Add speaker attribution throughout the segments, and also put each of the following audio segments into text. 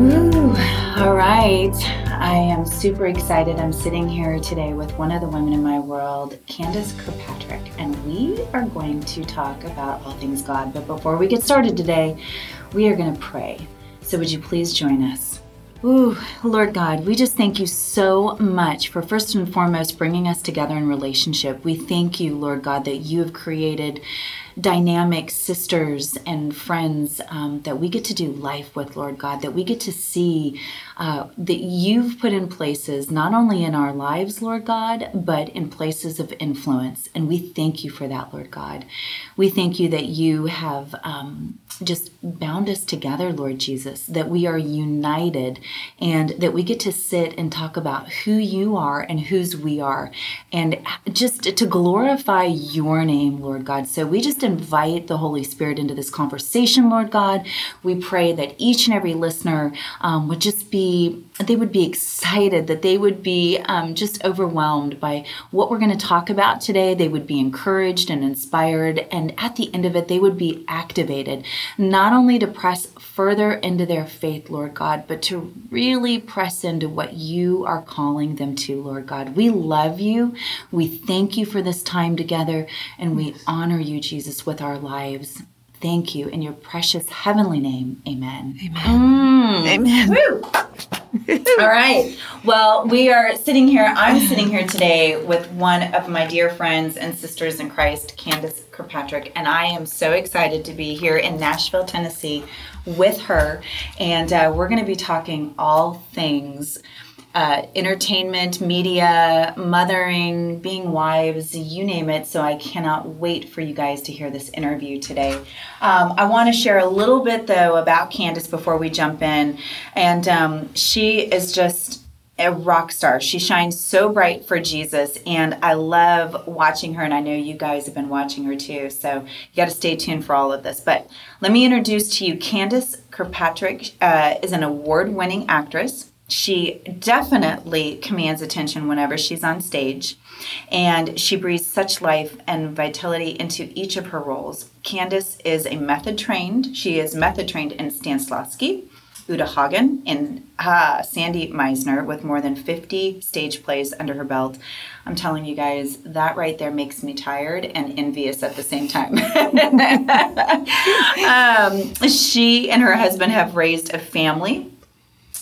Speaker 1: Ooh, all right. I am super excited. I'm sitting here today with one of the women in my world, Candace Kirkpatrick, and we are going to talk about all things God. But before we get started today, we are going to pray. So would you please join us? Ooh, Lord God, we just thank you so much for first and foremost bringing us together in relationship. We thank you, Lord God, that you have created dynamic sisters and friends um, that we get to do life with, Lord God, that we get to see uh, that you've put in places, not only in our lives, Lord God, but in places of influence. And we thank you for that, Lord God. We thank you that you have um, just bound us together, Lord Jesus, that we are united and that we get to sit and talk about who you are and whose we are, and just to glorify your name, Lord God. So we just invite the Holy Spirit into this conversation, Lord God. We pray that each and every listener um, would just be they would be excited, that they would be um, just overwhelmed by what we're going to talk about today. They would be encouraged and inspired, and at the end of it, they would be activated, not only to press further into their faith, Lord God, but to really press into what you are calling them to, Lord God. We love you. We thank you for this time together, and we honor you, Jesus, with our lives. Thank you in your precious heavenly name. Amen.
Speaker 2: Amen. Mm. Amen. Woo.
Speaker 1: All right. Well, we are sitting here. I'm sitting here today with one of my dear friends and sisters in Christ, Candace Kirkpatrick, and I am so excited to be here in Nashville, Tennessee with her. And uh, we're going to be talking all things uh, entertainment, media, mothering, being wives, you name it. So I cannot wait for you guys to hear this interview today. Um, I want to share a little bit though about Candace before we jump in. And um, she is just a rock star. She shines so bright for Jesus, and I love watching her. And I know you guys have been watching her too, so you got to stay tuned for all of this. But let me introduce to you Candace Kirkpatrick uh, is an award-winning actress she definitely commands attention whenever she's on stage, and she breathes such life and vitality into each of her roles. Candace is a method trained. She is method trained in Stanislavski, Uta Hagen, and uh, Sandy Meisner with more than 50 stage plays under her belt. I'm telling you guys, that right there makes me tired and envious at the same time. um, she and her husband have raised a family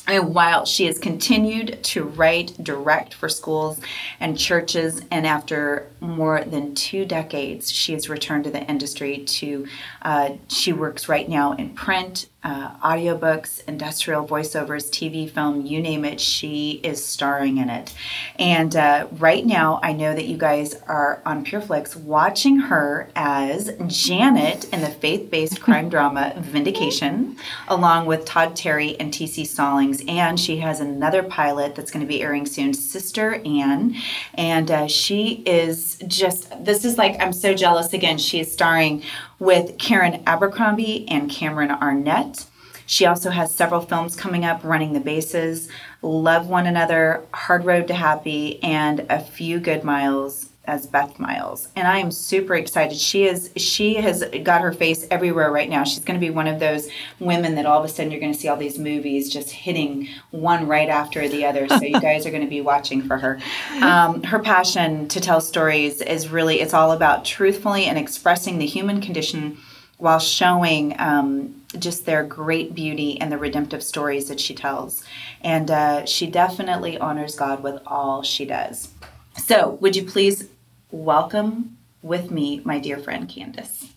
Speaker 1: and while she has continued to write direct for schools and churches, and after more than two decades, she has returned to the industry. To uh, she works right now in print, uh, audiobooks, industrial voiceovers, TV, film, you name it, she is starring in it. And uh, right now, I know that you guys are on PureFlix watching her as Janet in the faith based crime drama Vindication, along with Todd Terry and TC Stallings. And she has another pilot that's going to be airing soon, Sister Anne. And uh, she is just, this is like, I'm so jealous again. She is starring with Karen Abercrombie and Cameron Arnett. She also has several films coming up, Running the Bases, Love One Another, Hard Road to Happy, and A Few Good Miles as Beth Miles. And I am super excited. She is she has got her face everywhere right now. She's going to be one of those women that all of a sudden you're going to see all these movies just hitting one right after the other. So you guys are going to be watching for her. Um, her passion to tell stories is really it's all about truthfully and expressing the human condition while showing um, just their great beauty and the redemptive stories that she tells. And uh, she definitely honors God with all she does. So, would you please welcome with me my dear friend Candace.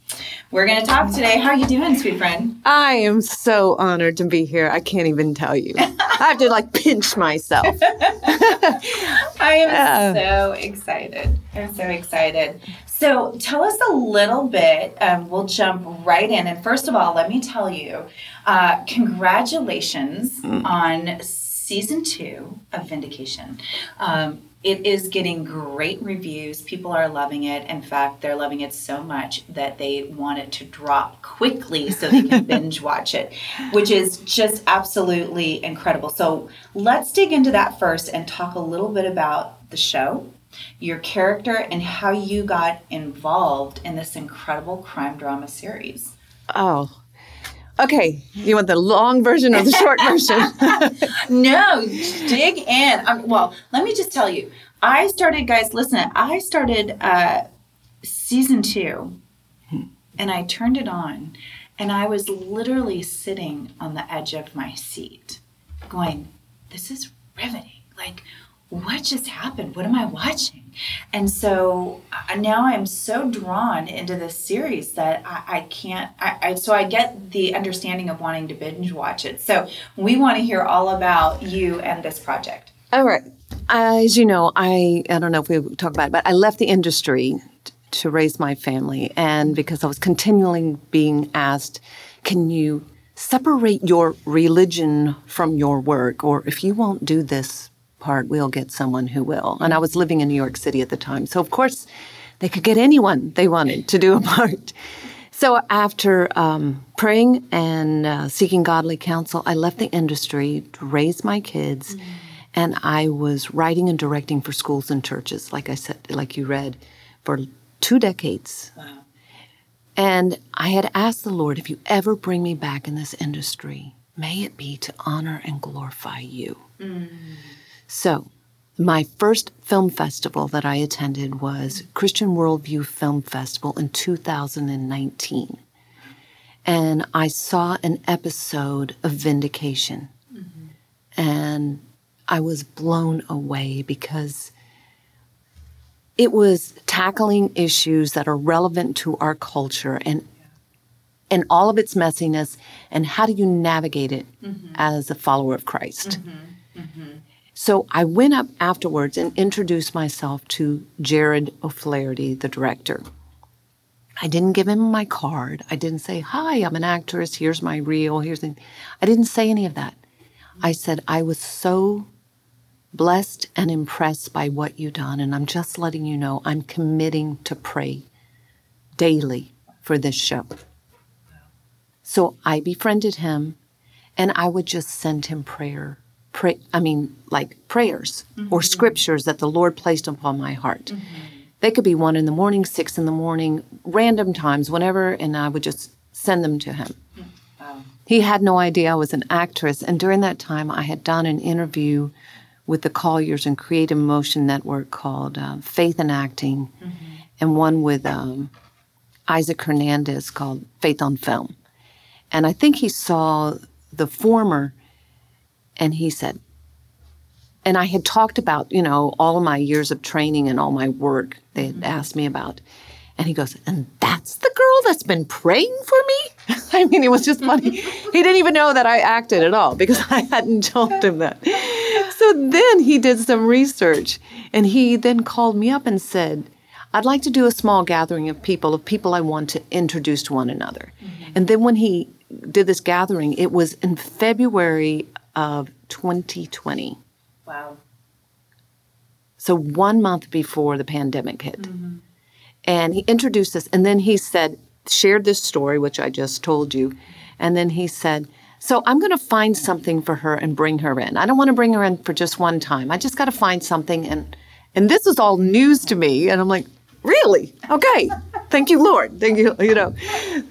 Speaker 1: We're going to talk today. How are you doing, sweet friend?
Speaker 2: I am so honored to be here. I can't even tell you. I have to like pinch myself.
Speaker 1: I am so excited. I'm so excited. So, tell us a little bit. Um, we'll jump right in. And first of all, let me tell you uh, congratulations mm. on season two of Vindication. Um, it is getting great reviews. People are loving it. In fact, they're loving it so much that they want it to drop quickly so they can binge watch it, which is just absolutely incredible. So let's dig into that first and talk a little bit about the show, your character, and how you got involved in this incredible crime drama series.
Speaker 2: Oh, Okay, you want the long version or the short version?
Speaker 1: no, dig in. Um, well, let me just tell you. I started, guys. Listen, I started uh, season two, and I turned it on, and I was literally sitting on the edge of my seat, going, "This is riveting." Like, what just happened? What am I watching? And so now I'm so drawn into this series that I, I can't. I, I, so I get the understanding of wanting to binge watch it. So we want to hear all about you and this project.
Speaker 2: All right. As you know, I I don't know if we talk about it, but I left the industry t- to raise my family, and because I was continually being asked, "Can you separate your religion from your work?" or if you won't do this part, we'll get someone who will. And I was living in New York City at the time. So, of course, they could get anyone they wanted to do a part. So, after um, praying and uh, seeking godly counsel, I left the industry to raise my kids. Mm-hmm. And I was writing and directing for schools and churches, like I said, like you read, for two decades. Wow. And I had asked the Lord, if you ever bring me back in this industry, may it be to honor and glorify you. Mm. So, my first film festival that I attended was Christian Worldview Film Festival in 2019. And I saw an episode of Vindication. Mm-hmm. And I was blown away because it was tackling issues that are relevant to our culture and and all of its messiness and how do you navigate it mm-hmm. as a follower of Christ. Mm-hmm. So I went up afterwards and introduced myself to Jared O'Flaherty, the director. I didn't give him my card. I didn't say, Hi, I'm an actress. Here's my reel. Here's the. I didn't say any of that. I said, I was so blessed and impressed by what you've done. And I'm just letting you know I'm committing to pray daily for this show. So I befriended him and I would just send him prayer pray, I mean, like prayers mm-hmm. or scriptures that the Lord placed upon my heart. Mm-hmm. They could be one in the morning, six in the morning, random times, whenever, and I would just send them to him. Wow. He had no idea I was an actress. And during that time, I had done an interview with the Colliers and Creative Motion Network called uh, Faith in Acting, mm-hmm. and one with um, Isaac Hernandez called Faith on Film. And I think he saw the former and he said, and I had talked about, you know, all my years of training and all my work they had mm-hmm. asked me about. And he goes, and that's the girl that's been praying for me? I mean, it was just funny. he didn't even know that I acted at all because I hadn't told him that. So then he did some research and he then called me up and said, I'd like to do a small gathering of people, of people I want to introduce to one another. Mm-hmm. And then when he did this gathering, it was in February of 2020.
Speaker 1: Wow.
Speaker 2: So one month before the pandemic hit. Mm-hmm. And he introduced us, and then he said, shared this story, which I just told you. And then he said, So I'm going to find something for her and bring her in. I don't want to bring her in for just one time. I just got to find something. And, and this is all news to me. And I'm like, Really? Okay. Thank you, Lord. Thank you. You know.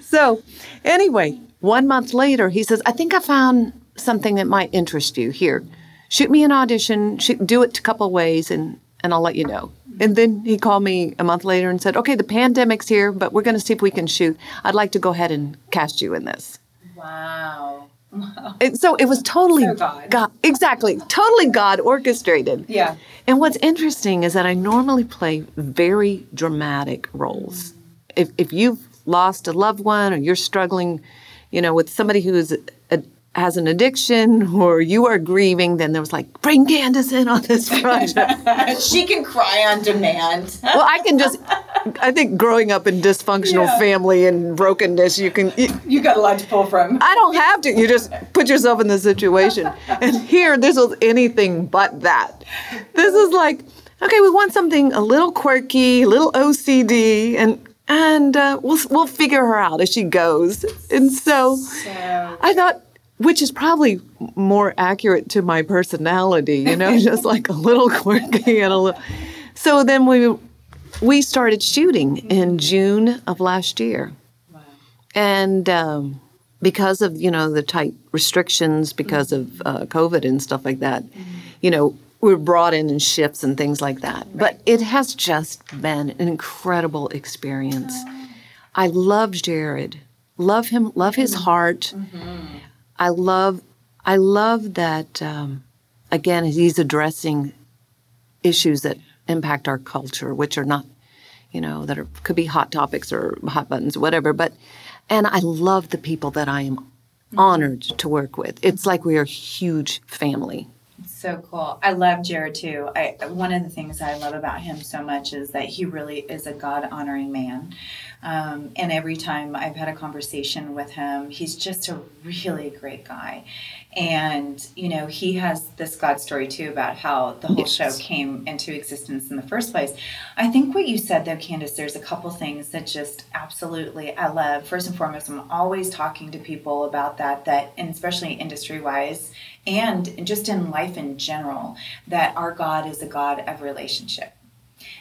Speaker 2: So, anyway, one month later, he says, I think I found something that might interest you. Here, shoot me an audition, shoot, do it a couple ways, and, and I'll let you know. And then he called me a month later and said, Okay, the pandemic's here, but we're going to see if we can shoot. I'd like to go ahead and cast you in this.
Speaker 1: Wow. Wow.
Speaker 2: And so it was totally so God. God. Exactly. Totally God orchestrated.
Speaker 1: Yeah.
Speaker 2: And what's interesting is that I normally play very dramatic roles. Mm. If, if you've lost a loved one or you're struggling, you know, with somebody who's a, has an addiction or you are grieving, then there was like, bring Candace in on this project.
Speaker 1: she can cry on demand.
Speaker 2: well, I can just, I think growing up in dysfunctional yeah. family and brokenness, you can.
Speaker 1: You, you, got a lot to pull from.
Speaker 2: I don't have to. You just put yourself in the situation. And here, this was anything but that. This is like, okay, we want something a little quirky, a little OCD, and and uh, we'll we'll figure her out as she goes. And so, so I thought which is probably more accurate to my personality, you know, just like a little quirky and a little. So then we we started shooting in June of last year, wow. and um, because of you know the tight restrictions because of uh, COVID and stuff like that, you know we're brought in in shifts and things like that. But it has just been an incredible experience. I love Jared, love him, love his heart. I love, I love that. Um, again, he's addressing issues that impact our culture, which are not, you know, that are could be hot topics or hot buttons, whatever. But and I love the people that I am honored to work with. It's like we are a huge family.
Speaker 1: So cool. I love Jared too. I one of the things I love about him so much is that he really is a God honoring man. Um, and every time I've had a conversation with him, he's just a really great guy. And, you know, he has this God story too about how the whole
Speaker 2: Yes.
Speaker 1: show came into existence in the first place. I think what you said though, Candace, there's a couple things that just absolutely I love. First and foremost, I'm always talking to people about that, that, and especially industry wise and just in life in general, that our God is a God of relationship.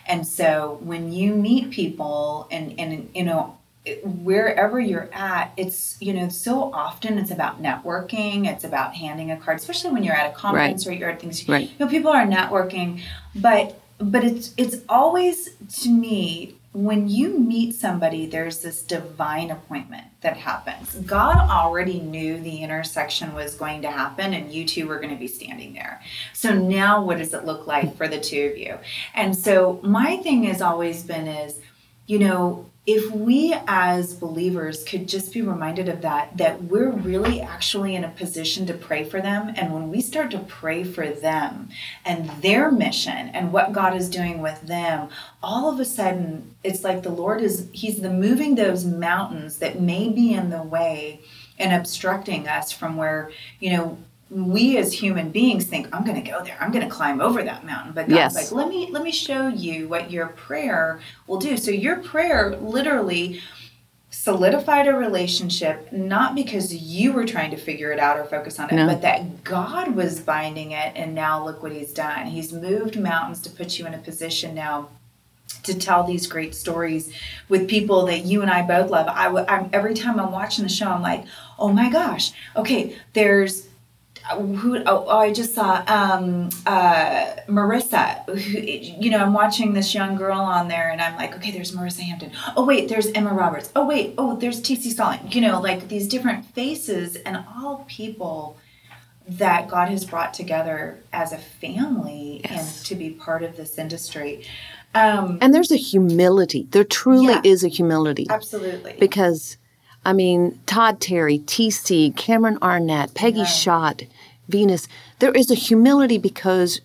Speaker 1: And so when you meet people and, and you know, wherever you're at, it's, you know, so often it's about networking, it's about handing a card, especially when you're at a conference or you're at things,
Speaker 2: Right.
Speaker 1: you know, people are networking, but, but it's, it's always to me, when you meet somebody, there's this divine appointment that happens. God already knew the intersection was going to happen and you two were going to be standing there. So now what does it look like for the two of you? And so my thing has always been is, you know, if we as believers could just be reminded of that, that we're really actually in a position to pray for them. And when we start to pray for them and their mission and what God is doing with them, all of a sudden it's like the Lord is, He's the moving those mountains that may be in the way and obstructing us from where, you know, we as human beings think i'm going to go there i'm going to climb over that mountain but god's
Speaker 2: Yes.
Speaker 1: like let me let me show you what your prayer will do so your prayer literally solidified a relationship not because you were trying to figure it out or focus on it
Speaker 2: No.
Speaker 1: but that god was binding it and now look what he's done he's moved mountains to put you in a position now to tell these great stories with people that you and I both love. I, am every time I'm watching the show, I'm like, oh my gosh, okay, there's who oh, oh, I just saw um, uh, Marissa. Who, you know, I'm watching this young girl on there, and I'm like, okay, there's Marissa Hampton. Oh wait, there's Emma Roberts. Oh wait, oh there's T.C. Stalling. You know, like these different faces, and all people that God has brought together as a family
Speaker 2: Yes.
Speaker 1: and to be part of this industry. Um,
Speaker 2: And there's a humility. There truly
Speaker 1: Yeah.
Speaker 2: is a humility.
Speaker 1: absolutely.
Speaker 2: Because, I mean, Todd Terry, TC, Cameron Arnett, Peggy
Speaker 1: Yeah.
Speaker 2: Schott, Venus, there is a humility because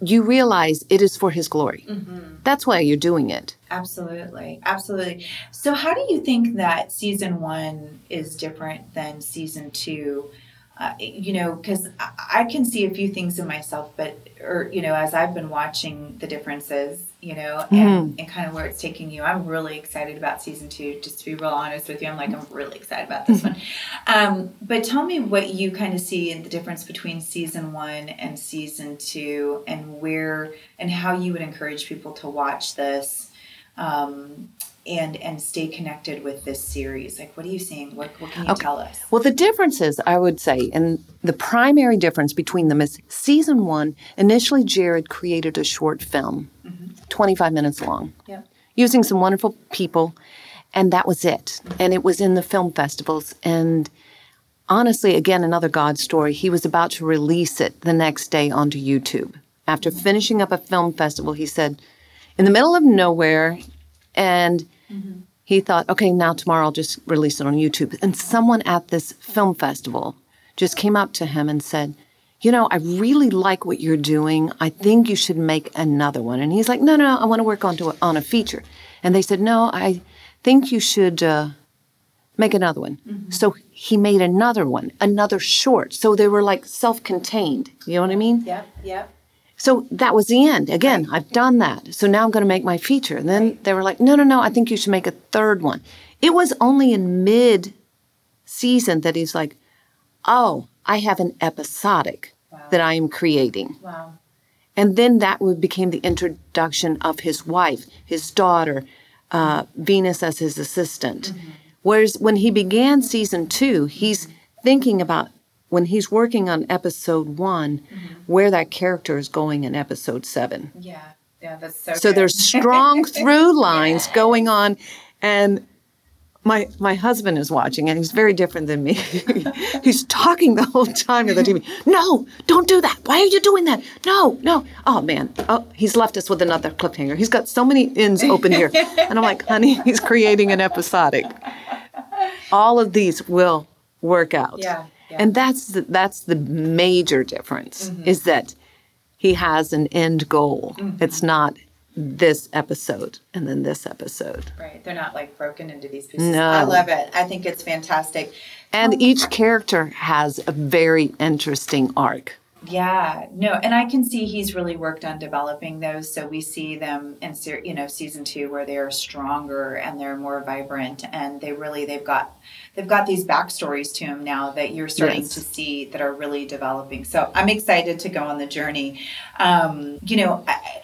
Speaker 2: you realize it is for his glory.
Speaker 1: Mm-hmm.
Speaker 2: That's why you're doing it.
Speaker 1: Absolutely. Absolutely. So, how do you think that season one is different than season two? Uh, you know, because I, I can see a few things in myself, but, or, you know, as I've been watching the differences, you know, and, and kind of where it's taking you, I'm really excited about season two, just to be real honest with you. I'm like, I'm really excited about this one. Um, but tell me what you kind of see in the difference between season one and season two, and where and how you would encourage people to watch this um, and and stay connected with this series. Like, what are you seeing? What what can you tell us?
Speaker 2: Well, the differences, I would say, and the primary difference between them is season one, initially Jared created a short film, mm-hmm. 25 minutes long,
Speaker 1: Yep.
Speaker 2: using some wonderful people, and that was it. And it was in the film festivals. And honestly, again, another God story. He was about to release it the next day onto YouTube. After mm-hmm. finishing up a film festival, he said, in the middle of nowhere, and he thought, okay, now tomorrow I'll just release it on YouTube. And someone at this film festival just came up to him and said, you know, I really like what you're doing. I think you should make another one. And he's like, no, no, I want to work onto a, on a feature. And they said, no, I think you should uh, make another one. So he made another one, another short. So they were like self-contained. You know what I mean?
Speaker 1: Yeah, Yep.
Speaker 2: So that was the end. Again, I've done that. So now I'm going to make my feature. And then they were like, no, no, no, I think you should make a third one. It was only in mid season that he's like, oh, I have an episodic that I am creating.
Speaker 1: Wow.
Speaker 2: And then that would became the introduction of his wife, his daughter, uh, Venus as his assistant, Whereas when he began season two, he's thinking about when he's working on episode one, mm-hmm. where that character is going in episode seven.
Speaker 1: Yeah. Yeah, that's so
Speaker 2: So
Speaker 1: good.
Speaker 2: there's strong through lines going on, and my my husband is watching, and he's very different than me. he's talking the whole time to the TV. No, don't do that. Why are you doing that? No, no. Oh man. Oh, he's left us with another cliffhanger. He's got so many ends open here, and I'm like, honey, he's creating an episodic. All of these will work out.
Speaker 1: Yeah, yeah.
Speaker 2: And that's the, that's the major difference
Speaker 1: Mm-hmm.
Speaker 2: is that he has an end goal.
Speaker 1: Mm-hmm.
Speaker 2: It's not this episode and then this episode.
Speaker 1: Right. They're not like broken into these pieces.
Speaker 2: No.
Speaker 1: I love it. I think it's fantastic.
Speaker 2: And each character has a very interesting arc.
Speaker 1: Yeah, no, and I can see he's really worked on developing those. So we see them in you know season two where they're stronger and they're more vibrant, and they really they've got they've got these backstories to them now that you're starting
Speaker 2: Yes.
Speaker 1: to see that are really developing. So I'm excited to go on the journey. Um, you know. I,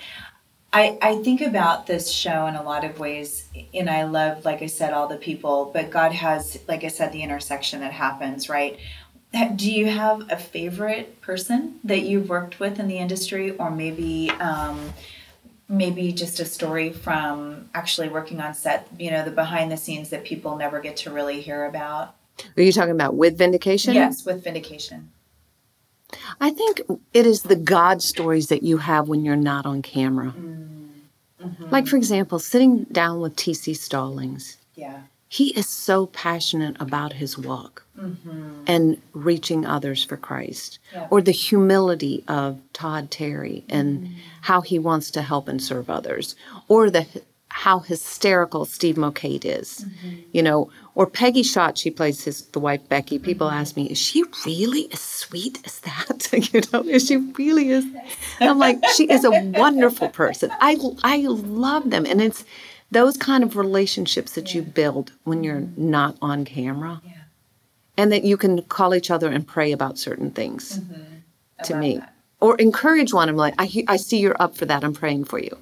Speaker 1: I, I think about this show in a lot of ways, and I love, like I said, all the people, but God has, like I said, the intersection that happens, right? Do you have a favorite person that you've worked with in the industry, or maybe, um, maybe just a story from actually working on set? You know, the behind the scenes that people never get to really hear about.
Speaker 2: Are you talking about with vindication?
Speaker 1: Yes, with Vindication.
Speaker 2: I think it is the God stories that you have when you're not on camera. Mm, mm-hmm. Like, for example, sitting down with T.C. Stallings.
Speaker 1: Yeah,
Speaker 2: He is so passionate about his walk Mm-hmm. and reaching others for Christ,
Speaker 1: Yeah.
Speaker 2: or the humility of Todd Terry and mm-hmm. how he wants to help and serve others, or the how hysterical Steve Mocade is, mm-hmm. you know, or Peggy Schott. She plays his the wife Becky. People ask me, is she really as sweet as that? you know, is she really is? I'm like, she is a wonderful person. I I love them, and it's those kind of relationships that you build when you're not on camera
Speaker 1: yeah.
Speaker 2: And that you can call each other and pray about certain things mm-hmm.
Speaker 1: I
Speaker 2: to me
Speaker 1: that.
Speaker 2: or encourage one i'm like I, I see you're up for that i'm praying for you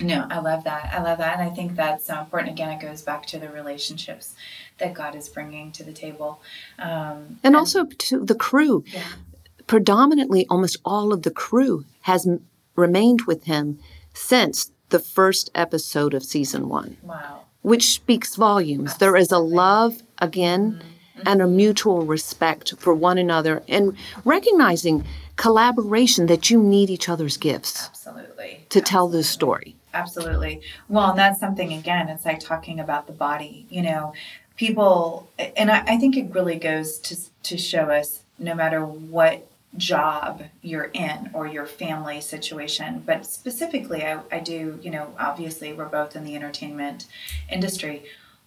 Speaker 1: No, I love that. I love that. And I think that's so important. Again, it goes back to the relationships that God is bringing to the table. Um,
Speaker 2: and also to the crew
Speaker 1: yeah.
Speaker 2: predominantly almost all of the crew has m- remained with him since the first episode of season one
Speaker 1: Wow.
Speaker 2: which speaks volumes there is a love again mm-hmm. Mm-hmm. and a mutual respect for one another and recognizing collaboration that you need each other's gifts
Speaker 1: Absolutely.
Speaker 2: to tell this story
Speaker 1: Absolutely. Well, and that's something, again, it's like talking about the body. You know, people, and I, I think it really goes to, to show us no matter what job you're in or your family situation, but specifically, I, I do, you know, obviously we're both in the entertainment industry.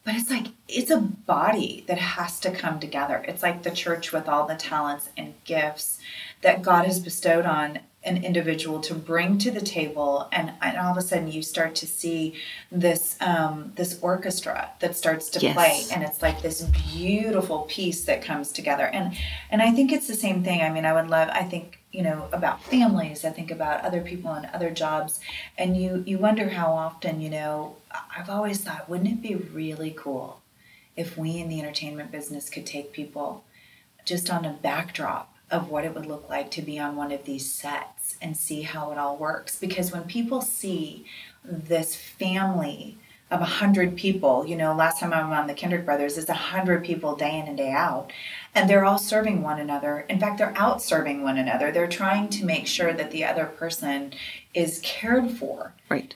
Speaker 1: But it's like it's a body that has to come together. It's like the church with all the talents and gifts that God has bestowed on an individual to bring to the table, and, and all of a sudden you start to see this um, this orchestra that starts to
Speaker 2: Yes.
Speaker 1: play, and it's like this beautiful piece that comes together. And and I think it's the same thing. I mean, I would love. I think you know about families. I think about other people and other jobs, and you you wonder how often you know. I've always thought, wouldn't it be really cool if we in the entertainment business could take people just on a backdrop of what it would look like to be on one of these sets and see how it all works because when people see this family of a hundred people you know last time i was on the Kendrick Brothers it's a hundred people day in and day out and they're all serving one another. In fact they're out serving one another. They're trying to make sure that the other person is cared for.
Speaker 2: Right.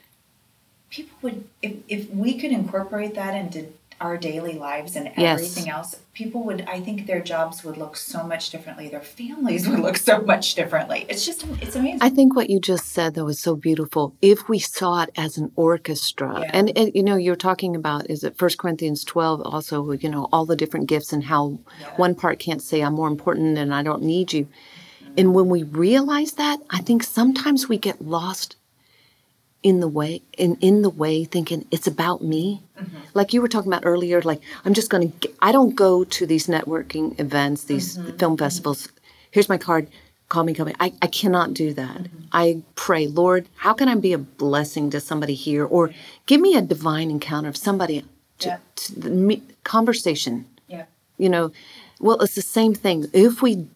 Speaker 1: People would if, if we could incorporate that into our daily lives and
Speaker 2: Yes.
Speaker 1: everything else people would i think their jobs would look so much differently their families would look so much differently it's just it's amazing
Speaker 2: I think what you just said though is so beautiful. If we saw it as an orchestra,
Speaker 1: Yeah.
Speaker 2: and, and you know, you're talking about is it First Corinthians 12 also, you know, all the different gifts and how one part can't say I'm more important and I don't need you. Mm-hmm. And when we realize that, I think sometimes we get lost in the way in in the way thinking it's about me mm-hmm. like you were talking about earlier like i'm just going to i don't go to these networking events these mm-hmm. film mm-hmm. festivals here's my card call me call me i, I cannot do that i pray lord how can i be a blessing to somebody here or give me a divine encounter of somebody to,
Speaker 1: Yeah.
Speaker 2: to the me- conversation.
Speaker 1: Yeah.
Speaker 2: You know, well, it's the same thing. If we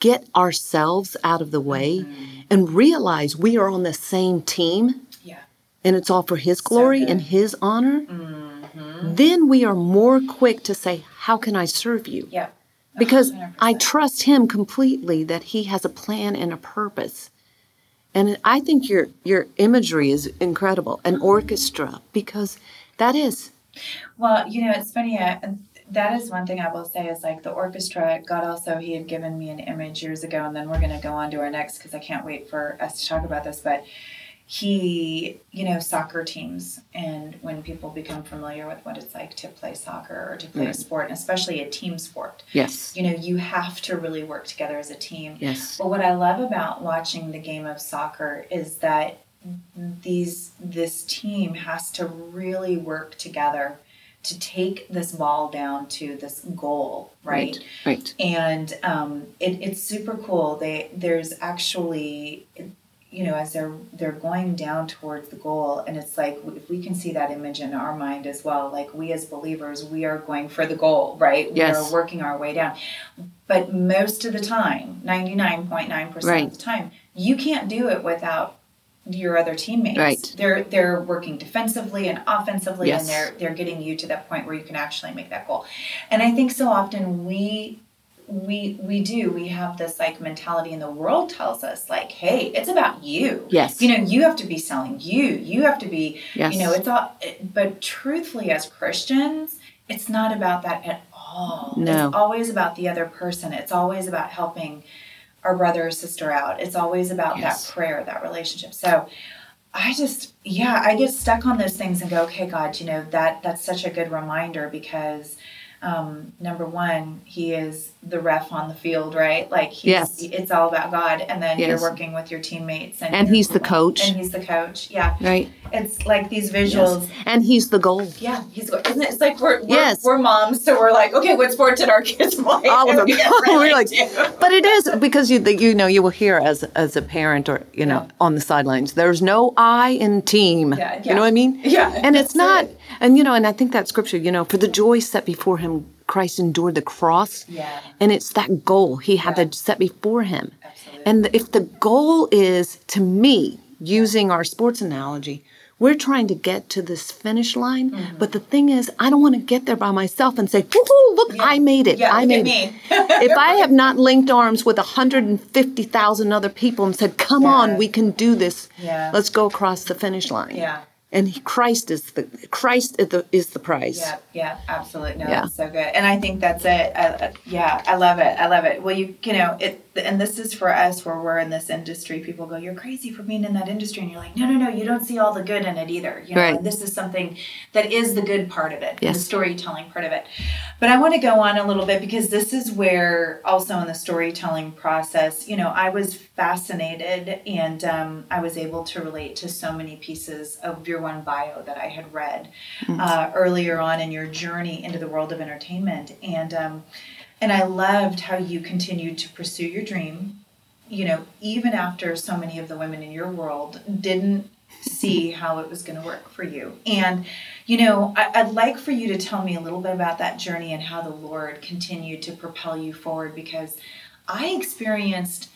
Speaker 2: get ourselves out of the way
Speaker 1: Mm-hmm.
Speaker 2: and realize we are on the same team. And it's all for His glory
Speaker 1: good.
Speaker 2: and His honor,
Speaker 1: Mm-hmm.
Speaker 2: then we are more quick to say, How can I serve you?
Speaker 1: Yeah.
Speaker 2: Because
Speaker 1: 100%.
Speaker 2: I trust Him completely that He has a plan and a purpose. And I think your your imagery is incredible, an orchestra, because that is
Speaker 1: Well, you know, it's funny. Uh, that is one thing I will say is like the orchestra. God also He had given me an image years ago, and then we're going to go on to our next because I can't wait for us to talk about this. But He, you know, soccer teams, and when people become familiar with what it's like to play soccer or to play a sport, and especially a team sport,
Speaker 2: yes,
Speaker 1: you know, you have to really work together as a team.
Speaker 2: yes,
Speaker 1: But what I love about watching the game of soccer is that these this team has to really work together to take this ball down to this goal, right?
Speaker 2: right,
Speaker 1: And um, it, it's super cool. They there's actually you know as they're they're going down towards the goal and it's like if we can see that image in our mind as well like we as believers we are going for the goal right
Speaker 2: yes.
Speaker 1: we are working our way down but most of the time 99.9%
Speaker 2: Right.
Speaker 1: of the time you can't do it without your other teammates
Speaker 2: Right.
Speaker 1: they're they're working defensively and offensively
Speaker 2: Yes.
Speaker 1: and they're they're getting you to that point where you can actually make that goal and i think so often we we we do we have this like mentality and the world tells us like hey it's about you
Speaker 2: Yes.
Speaker 1: you know you have to be selling you you have to be
Speaker 2: Yes.
Speaker 1: you know it's all eh, but truthfully as christians it's not about that at all
Speaker 2: No.
Speaker 1: it's always about the other person it's always about helping our brother or sister out it's always about
Speaker 2: Yes.
Speaker 1: that prayer that relationship so I just yeah, I get stuck on those things and go, okay, God, you know that that's such a good reminder because um, number one, He is the ref on the field, right? Like he's,
Speaker 2: Yes.
Speaker 1: it's all about God, and then you're working with your teammates, and,
Speaker 2: And He's the coach.
Speaker 1: and He's the coach. Yeah,
Speaker 2: right,
Speaker 1: it's like these visuals.
Speaker 2: yes, and He's the goal.
Speaker 1: Yeah, he's isn't it? It's like we're we're,
Speaker 2: Yes.
Speaker 1: we're moms, so we're like, okay, what sport did our kids play?
Speaker 2: All of them. We're like-. But it is because you you know you will hear as as a parent or you know
Speaker 1: Yeah.
Speaker 2: on the sidelines. There's no I in team.
Speaker 1: Yeah,
Speaker 2: You know what I mean?
Speaker 1: Yeah,
Speaker 2: And it's not.
Speaker 1: it.
Speaker 2: And you know, and I think that scripture. You know, for the joy set before him, Christ endured the cross.
Speaker 1: Yeah.
Speaker 2: And it's that goal he had
Speaker 1: Yeah.
Speaker 2: to set before him.
Speaker 1: Absolutely.
Speaker 2: And if the goal is to me using our sports analogy. We're trying to get to this finish line,
Speaker 1: Mm-hmm.
Speaker 2: but the thing is, I don't want to get there by myself and say, "Woohoo! Look, I made it!
Speaker 1: Yeah,
Speaker 2: I made it." if I have not linked arms with 150,000 other people and said, "Come
Speaker 1: Yeah.
Speaker 2: on, we can do this.
Speaker 1: Yeah.
Speaker 2: Let's go across the finish line."
Speaker 1: Yeah.
Speaker 2: And he, Christ is the Christ is the is the prize.
Speaker 1: Yeah, yeah, absolutely. No,
Speaker 2: Yeah.
Speaker 1: that's so good. And I think that's it. I, I- yeah, I love it. I love it. Well, you you know it, and this is for us where we're in this industry. People go, "You're crazy for being in that industry," and you're like, "No, no, no. You don't see all the good in it either." You know,
Speaker 2: Right.
Speaker 1: this is something that is the good part of it, the storytelling part of it. But I want to go on a little bit because this is where also in the storytelling process, you know, I was fascinated and um, I was able to relate to so many pieces of your one bio that I had read uh, earlier on in your journey into the world of entertainment, and um, and I loved how you continued to pursue your dream. You know, even after so many of the women in your world didn't see how it was going to work for you. And, you know, I, I'd like for you to tell me a little bit about that journey and how the Lord continued to propel you forward because I experienced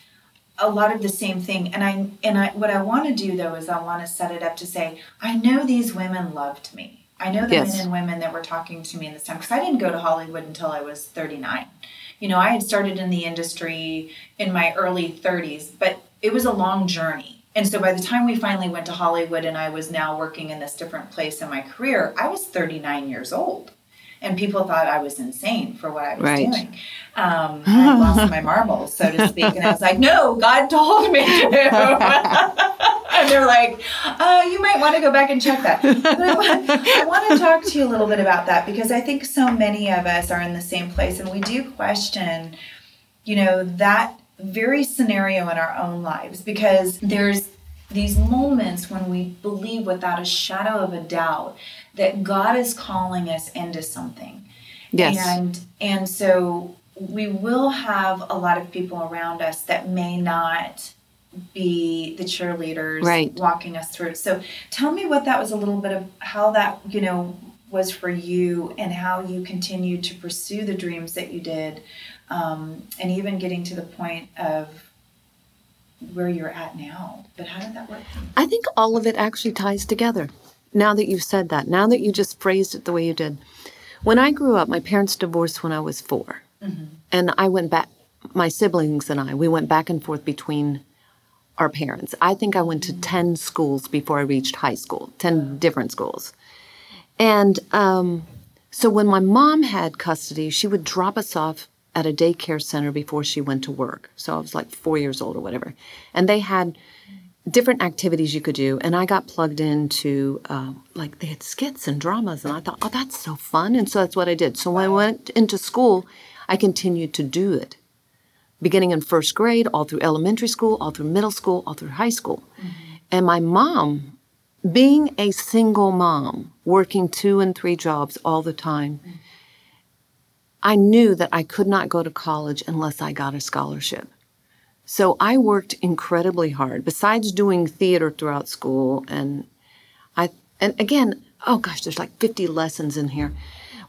Speaker 1: a lot of the same thing and I and I what I want to do though is I want to set it up to say I know these women loved me. I know the
Speaker 2: Yes.
Speaker 1: men and women that were talking to me in this time because I didn't go to Hollywood until I was 39. You know, I had started in the industry in my early 30s, but it was a long journey. And so by the time we finally went to Hollywood and I was now working in this different place in my career, I was 39 years old. And people thought I was insane for what I was
Speaker 2: Right.
Speaker 1: doing. Um, I lost my marbles, so to speak. And I was like, no, God told me to. and they're like, uh, you might want to go back and check that. But I, want, I want to talk to you a little bit about that because I think so many of us are in the same place and we do question, you know, that very scenario in our own lives because there's these moments when we believe without a shadow of a doubt that God is calling us into something.
Speaker 2: Yes.
Speaker 1: And and so we will have a lot of people around us that may not be the cheerleaders
Speaker 2: Right.
Speaker 1: walking us through. So tell me what that was a little bit of how that, you know, was for you and how you continued to pursue the dreams that you did, um, and even getting to the point of where you're at now. But how did that work?
Speaker 2: I think all of it actually ties together. Now that you've said that, now that you just phrased it the way you did. When I grew up, my parents divorced when I was 4 And I went back, my siblings and I, we went back and forth between our parents. I think I went to 10 schools before I reached high school, 10 different schools. And um, so when my mom had custody, she would drop us off at a daycare center before she went to work. So I was like four years old or whatever. And they had different activities you could do. And I got plugged into, uh, like, they had skits and dramas. And I thought, oh, that's so fun. And so that's what I did. So when I went into school, I continued to do it beginning in first grade, all through elementary school, all through middle school, all through high school. And my mom, being a single mom, working two and three jobs all the time, I knew that I could not go to college unless I got a scholarship. So I worked incredibly hard. Besides doing theater throughout school, and I and again, oh gosh, there's like 50 lessons in here.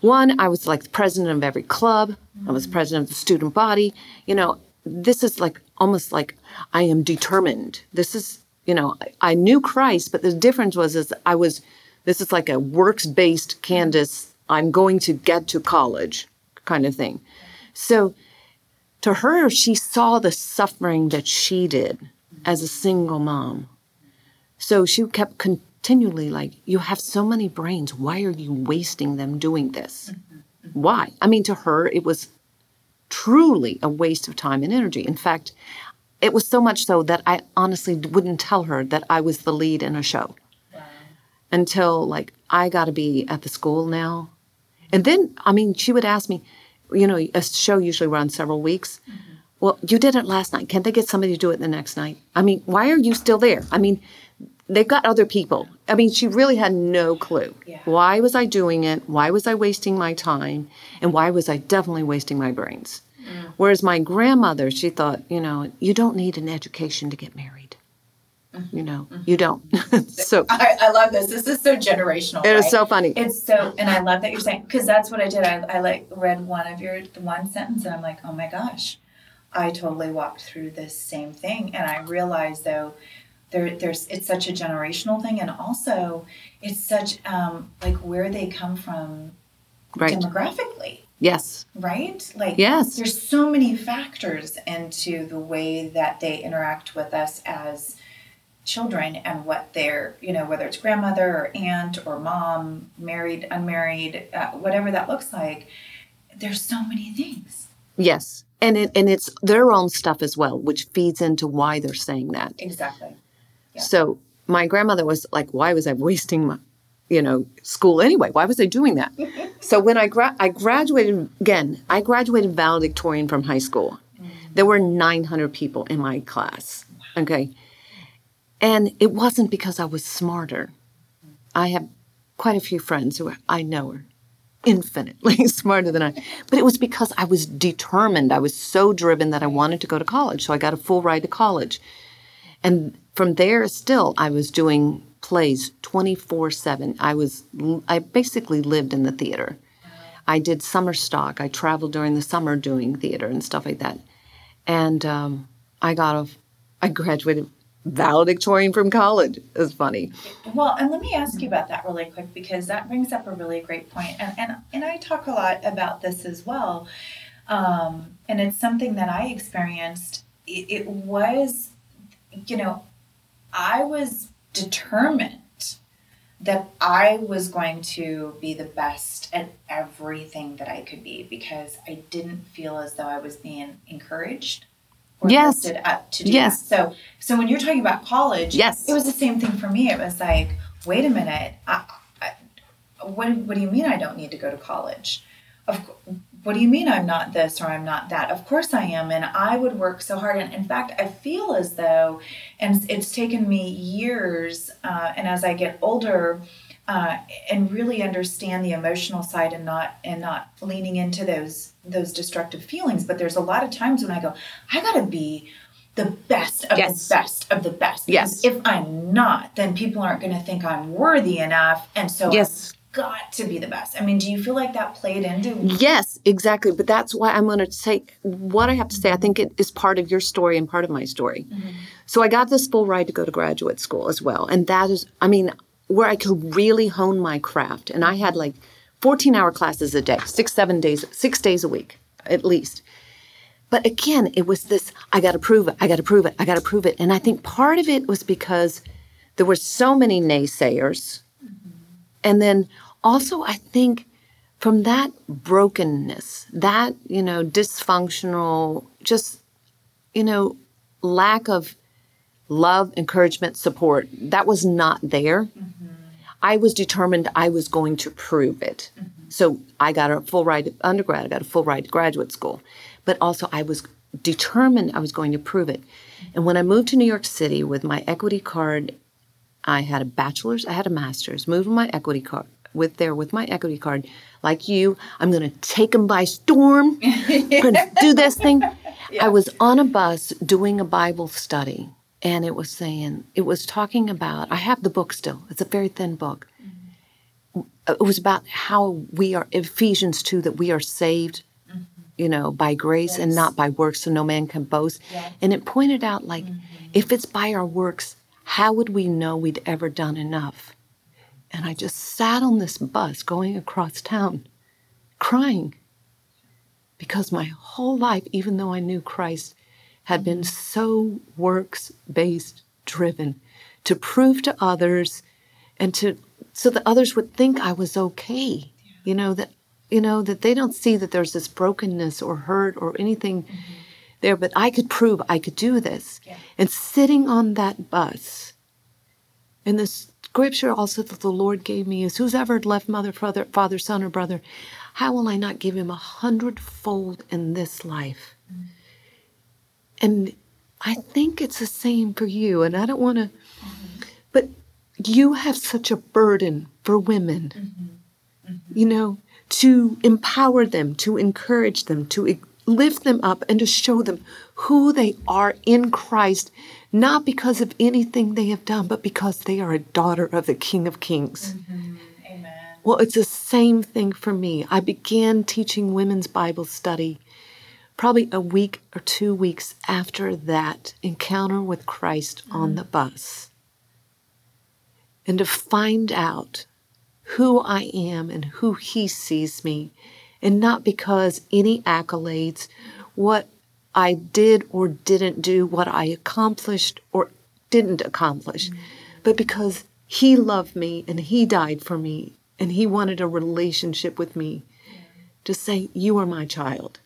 Speaker 2: One, I was like the president of every club. I was president of the student body. You know, this is like almost like I am determined. This is, you know, I, I knew Christ, but the difference was is I was. This is like a works-based Candace. I'm going to get to college, kind of thing. So to her, she saw the suffering that she did as a single mom. So she kept continually like, You have so many brains. Why are you wasting them doing this? Why? I mean, to her, it was truly a waste of time and energy. In fact, it was so much so that I honestly wouldn't tell her that I was the lead in a show until like I got to be at the school now. And then, I mean, she would ask me, you know, a show usually runs several weeks. Mm-hmm. Well, you did it last night. Can't they get somebody to do it the next night? I mean, why are you still there? I mean, they've got other people. I mean, she really had no clue.
Speaker 1: Yeah.
Speaker 2: Why was I doing it? Why was I wasting my time? And why was I definitely wasting my brains? Mm. Whereas my grandmother, she thought, you know, you don't need an education to get married. You know, you don't. so
Speaker 1: I, I love this. This is so generational.
Speaker 2: it is
Speaker 1: right?
Speaker 2: so funny.
Speaker 1: It's so, and I love that you're saying because that's what I did. I, I like read one of your one sentence, and I'm like, oh my gosh, I totally walked through this same thing, and I realized though, there, there's it's such a generational thing, and also it's such um, like where they come from
Speaker 2: Right.
Speaker 1: demographically,
Speaker 2: Yes.
Speaker 1: right? Like
Speaker 2: Yes.
Speaker 1: there's so many factors into the way that they interact with us as children and what they're you know whether it's grandmother or aunt or mom married unmarried uh, whatever that looks like there's so many things
Speaker 2: Yes. And it and it's their own stuff as well, which feeds into why they're saying that.
Speaker 1: exactly Yeah.
Speaker 2: So my grandmother was like, "Why was I wasting my, you know, school anyway? Why was I doing that?" so when I gra- I graduated again, I graduated valedictorian from high school. There were 900 people in my class. Okay, and it wasn't because I was smarter. I have quite a few friends who I know are infinitely smarter than I. But it was because I was determined. I was so driven that I wanted to go to college. So I got a full ride to college. And from there, still, I was doing plays 24 7. I was, I basically lived in the theater. I did summer stock. I traveled during the summer doing theater and stuff like that. And um, I got a, I graduated valedictorian from college. is funny.
Speaker 1: well and let me ask you about that really quick because that brings up a really great point and and, and i talk a lot about this as well um, and it's something that i experienced it, it was you know i was determined that I was going to be the best at everything that I could be because I didn't feel as though I was being encouraged or
Speaker 2: Yes.
Speaker 1: lifted up to do
Speaker 2: Yes.
Speaker 1: that. So, so when you're talking about college,
Speaker 2: Yes.
Speaker 1: it was the same thing for me. It was like, wait a minute, I, I, what, what do you mean I don't need to go to college? Of, what do you mean I'm not this or I'm not that? Of course I am, and I would work so hard. And in fact, I feel as though, and it's taken me years, uh, and as I get older, uh, and really understand the emotional side and not and not leaning into those those destructive feelings. But there's a lot of times when I go, I gotta be the best of
Speaker 2: Yes.
Speaker 1: the best of the best.
Speaker 2: Yes.
Speaker 1: Because if I'm not, then people aren't to think I'm worthy enough, and so
Speaker 2: Yes.
Speaker 1: got to be the best. I mean, do you feel like that played into?
Speaker 2: Yes, exactly. But that's why I'm to say what I have to say. I think it is part of your story and part of my story. Mm-hmm. So I got this full ride to go to graduate school as well. And that is, I mean, where I could really hone my craft. And I had like 14 hour classes a day, six, seven days, six days a week at least. But again, it was this I got to prove it, I got to prove it, I got to prove it. And I think part of it was because there were so many naysayers. Mm-hmm. And then also, I think from that brokenness, that, you know, dysfunctional, just, you know, lack of love, encouragement, support, that was not there. Mm-hmm. I was determined I was going to prove it. Mm-hmm. So I got a full ride to undergrad, I got a full ride to graduate school. But also, I was determined I was going to prove it. And when I moved to New York City with my equity card, I had a bachelor's, I had a master's, moved with my equity card, with there with my equity card, like you. I'm going to take them by storm. I'm going to do this thing. Yeah. I was on a bus doing a Bible study, and it was saying, it was talking about, I have the book still, it's a very thin book. Mm-hmm. It was about how we are, Ephesians 2, that we are saved, mm-hmm. you know, by grace yes. and not by works, so no man can boast. Yeah. And it pointed out, like, mm-hmm. if it's by our works, how would we know we'd ever done enough? And I just sat on this bus going across town crying because my whole life, even though I knew Christ, had been so works based driven to prove to others and to so that others would think I was okay. You know, that you know, that they don't see that there's this brokenness or hurt or anything mm-hmm. there, but I could prove I could do this. Yeah. And sitting on that bus, and the scripture also that the Lord gave me is who's ever left mother, father, father, son, or brother, how will I not give him a hundredfold in this life? And I think it's the same for you. And I don't want to, mm-hmm. but you have such a burden for women, mm-hmm. Mm-hmm. you know, to empower them, to encourage them, to lift them up, and to show them who they are in Christ, not because of anything they have done, but because they are a daughter of the King of Kings.
Speaker 1: Mm-hmm. Amen.
Speaker 2: Well, it's the same thing for me. I began teaching women's Bible study probably a week or two weeks after that encounter with Christ mm-hmm. on the bus. And to find out who I am and who He sees me, and not because any accolades, what I did or didn't do, what I accomplished or didn't accomplish, mm-hmm. but because He loved me and He died for me and He wanted a relationship with me to say, You are my child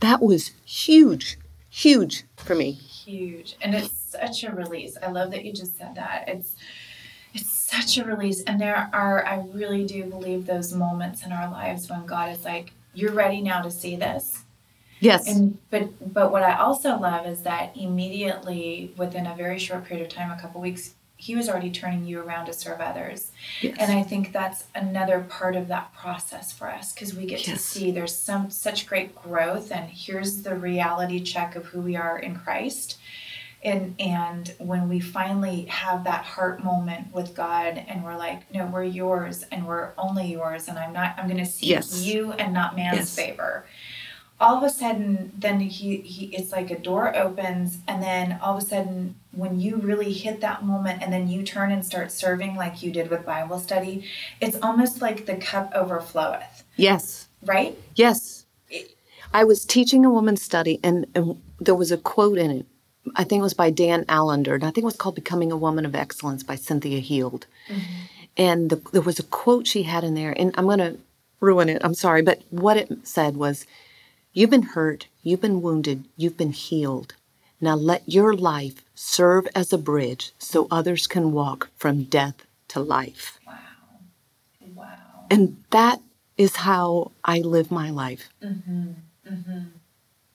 Speaker 2: that was huge, huge for me.
Speaker 1: Huge. And it's such a release. I love that you just said that. It's it's such a release. And there are I really do believe those moments in our lives when God is like, You're ready now to see this.
Speaker 2: Yes.
Speaker 1: And but but what I also love is that immediately within a very short period of time, a couple weeks, he was already turning you around to serve others. Yes. And I think that's another part of that process for us because we get yes. to see there's some such great growth and here's the reality check of who we are in Christ. And and when we finally have that heart moment with God and we're like, no, we're yours and we're only yours and I'm not I'm gonna seek yes. you and not man's favor all of a sudden then he, he it's like a door opens and then all of a sudden when you really hit that moment and then you turn and start serving like you did with bible study it's almost like the cup overfloweth.
Speaker 2: Yes.
Speaker 1: Right?
Speaker 2: Yes. I was teaching a woman's study and, and there was a quote in it. I think it was by dan allender and i think it was called becoming a woman of excellence by cynthia heald. Mm-hmm. and the, there was a quote she had in there and i'm going to ruin it i'm sorry but what it said was You've been hurt, you've been wounded, you've been healed. Now let your life serve as a bridge so others can walk from death to life.
Speaker 1: Wow. Wow.
Speaker 2: And that is how I live my life. Mm-hmm. Mm-hmm.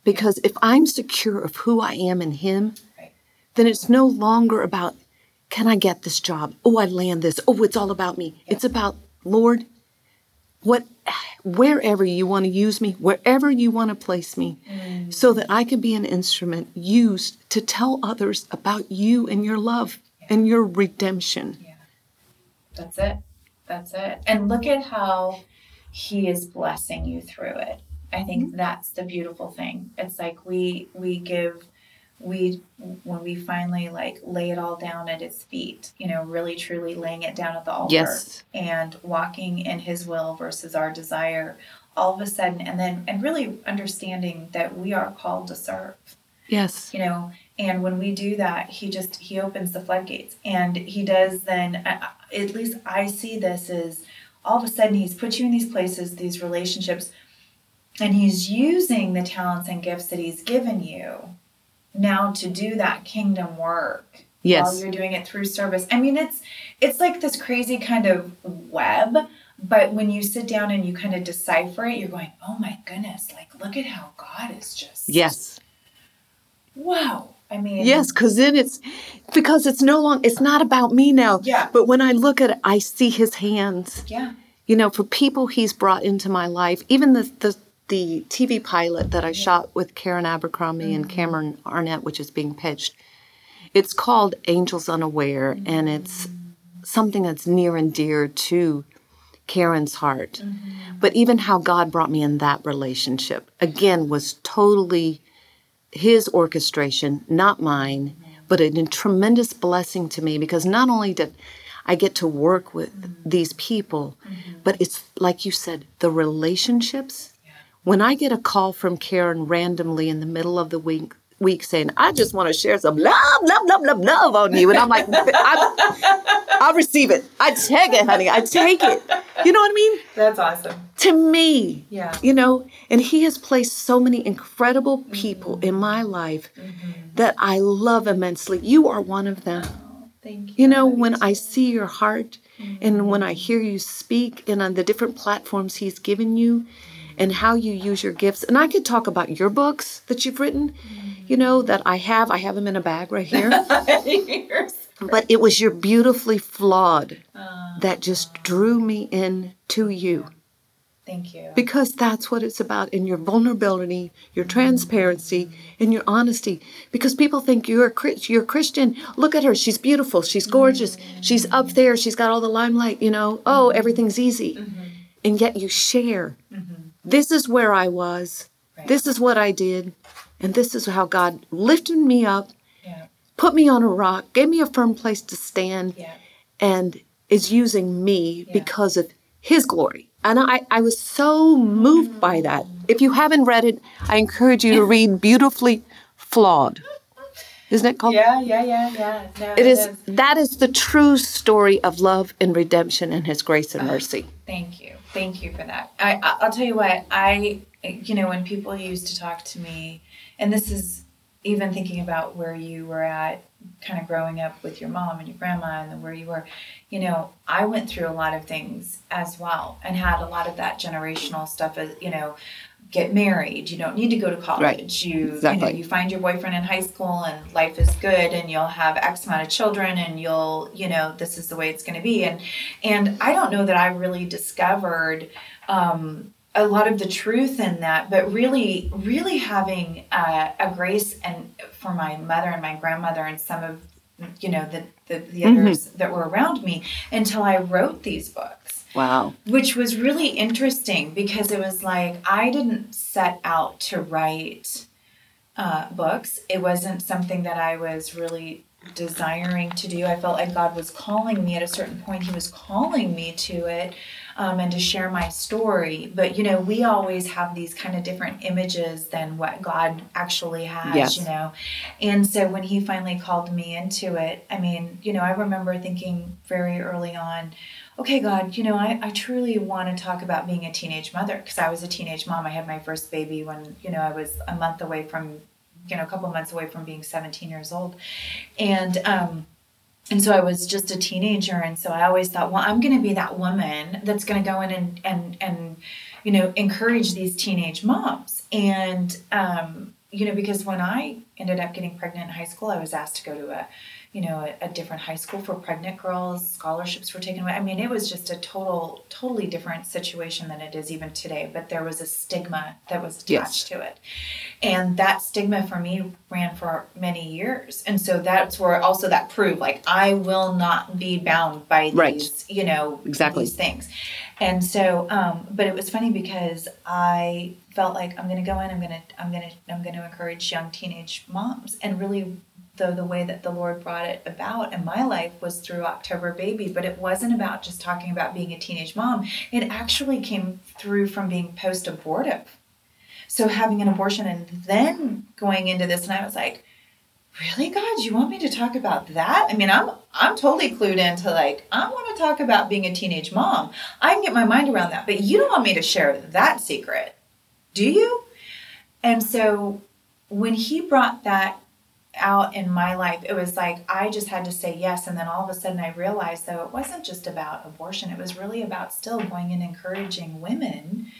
Speaker 2: Because if I'm secure of who I am in Him, right. then it's no longer about, can I get this job? Oh, I land this. Oh, it's all about me. It's about, Lord, what wherever you want to use me, wherever you want to place me, mm. so that I can be an instrument used to tell others about you and your love yeah. and your redemption.
Speaker 1: Yeah. That's it. That's it. And look at how he is blessing you through it. I think mm-hmm. that's the beautiful thing. It's like we we give we when we finally like lay it all down at his feet, you know, really truly laying it down at the altar
Speaker 2: yes.
Speaker 1: and walking in his will versus our desire all of a sudden and then and really understanding that we are called to serve.
Speaker 2: Yes.
Speaker 1: You know, and when we do that, he just he opens the floodgates and he does then at least I see this as all of a sudden he's put you in these places, these relationships and he's using the talents and gifts that he's given you now to do that kingdom work
Speaker 2: yes.
Speaker 1: while you're doing it through service. I mean, it's it's like this crazy kind of web, but when you sit down and you kind of decipher it, you're going, "Oh my goodness! Like, look at how God is just
Speaker 2: yes,
Speaker 1: wow." I mean,
Speaker 2: yes, because then it's because it's no long it's not about me now.
Speaker 1: Yeah.
Speaker 2: But when I look at it, I see His hands.
Speaker 1: Yeah.
Speaker 2: You know, for people He's brought into my life, even the the the TV pilot that I shot with Karen Abercrombie mm-hmm. and Cameron Arnett, which is being pitched, it's called Angels Unaware, mm-hmm. and it's something that's near and dear to Karen's heart. Mm-hmm. But even how God brought me in that relationship, again, was totally his orchestration, not mine, but a tremendous blessing to me because not only did I get to work with these people, but it's like you said, the relationships when I get a call from Karen randomly in the middle of the week, week saying, I just want to share some love, love, love, love, love on you. And I'm like, I'll receive it. I take it, honey. I take it. You know what I mean?
Speaker 1: That's awesome.
Speaker 2: To me.
Speaker 1: Yeah.
Speaker 2: You know, and he has placed so many incredible people mm-hmm. in my life mm-hmm. that I love immensely. You are one of them.
Speaker 1: Oh, thank you.
Speaker 2: You know, when I see your heart mm-hmm. and when I hear you speak and on the different platforms he's given you, and how you use your gifts. And I could talk about your books that you've written, you know, that I have. I have them in a bag right here. but it was your beautifully flawed that just drew me in to you.
Speaker 1: Thank you.
Speaker 2: Because that's what it's about in your vulnerability, your transparency, and your honesty. Because people think you're a, you're a Christian. Look at her. She's beautiful. She's gorgeous. She's up there. She's got all the limelight, you know. Oh, everything's easy. Mm-hmm. And yet you share. Mm-hmm this is where I was. Right. This is what I did. And this is how God lifted me up, yeah. put me on a rock, gave me a firm place to stand, yeah. and is using me yeah. because of His glory. And I, I was so moved by mm. that. If you haven't read it, I encourage you to read Beautifully Flawed. Isn't it called?
Speaker 1: Yeah, yeah, yeah, yeah.
Speaker 2: No, it is, is. That is the true story of love and redemption and His grace and ah, mercy.
Speaker 1: Thank you. Thank you for that. I, I'll tell you what, I, you know, when people used to talk to me, and this is even thinking about where you were at, kind of growing up with your mom and your grandma and where you were, you know, I went through a lot of things as well and had a lot of that generational stuff, as, you know, get married. You don't need to go to college.
Speaker 2: Right.
Speaker 1: You
Speaker 2: exactly.
Speaker 1: you know you find your boyfriend in high school and life is good and you'll have X amount of children and you'll you know this is the way it's going to be and and I don't know that I really discovered. Um, a lot of the truth in that, but really, really having uh, a grace and for my mother and my grandmother and some of you know the the, the mm-hmm. others that were around me until I wrote these books
Speaker 2: Wow.
Speaker 1: Which was really interesting because it was like I didn't set out to write uh, books. It wasn't something that I was really desiring to do. I felt like God was calling me at a certain point. He was calling me to it um, and to share my story. But you know, we always have these kind of different images than what God actually has.
Speaker 2: Yes.
Speaker 1: You know, and so when He finally called me into it, I mean, you know, I remember thinking very early on okay, God, you know, I, I truly want to talk about being a teenage mother because I was a teenage mom. I had my first baby when, you know, I was a month away from, you know, a couple months away from being 17 years old. And, um, and so I was just a teenager. And so I always thought, well, I'm going to be that woman that's going to go in and, and, and, you know, encourage these teenage moms. And, um, you know, because when I ended up getting pregnant in high school, I was asked to go to a you know, a, a, different high school for pregnant girls. Scholarships were taken away. I mean, it was just a total, totally different situation than it is even today. But there was a stigma that was attached yes. to it. And that stigma for me ran for many years. And so that's where also that proved like, I will not be bound by these, right. you know,
Speaker 2: exactly.
Speaker 1: these things. And so, um, but it was funny because I felt like I'm going to go in, I'm going to, I'm going to, I'm going to encourage young teenage moms and really the, the way that the Lord brought it about in my life was through October Baby, but it wasn't about just talking about being a teenage mom. It actually came through from being post abortive. So having an abortion and then going into this, and I was like, really god you want me to talk about that i mean i'm i'm totally clued into like i want to talk about being a teenage mom i can get my mind around that but you don't want me to share that secret do you and so when he brought that out in my life, it was like I just had to say yes. And then all of a sudden I realized, though, it wasn't just about abortion, it was really about still going and encouraging women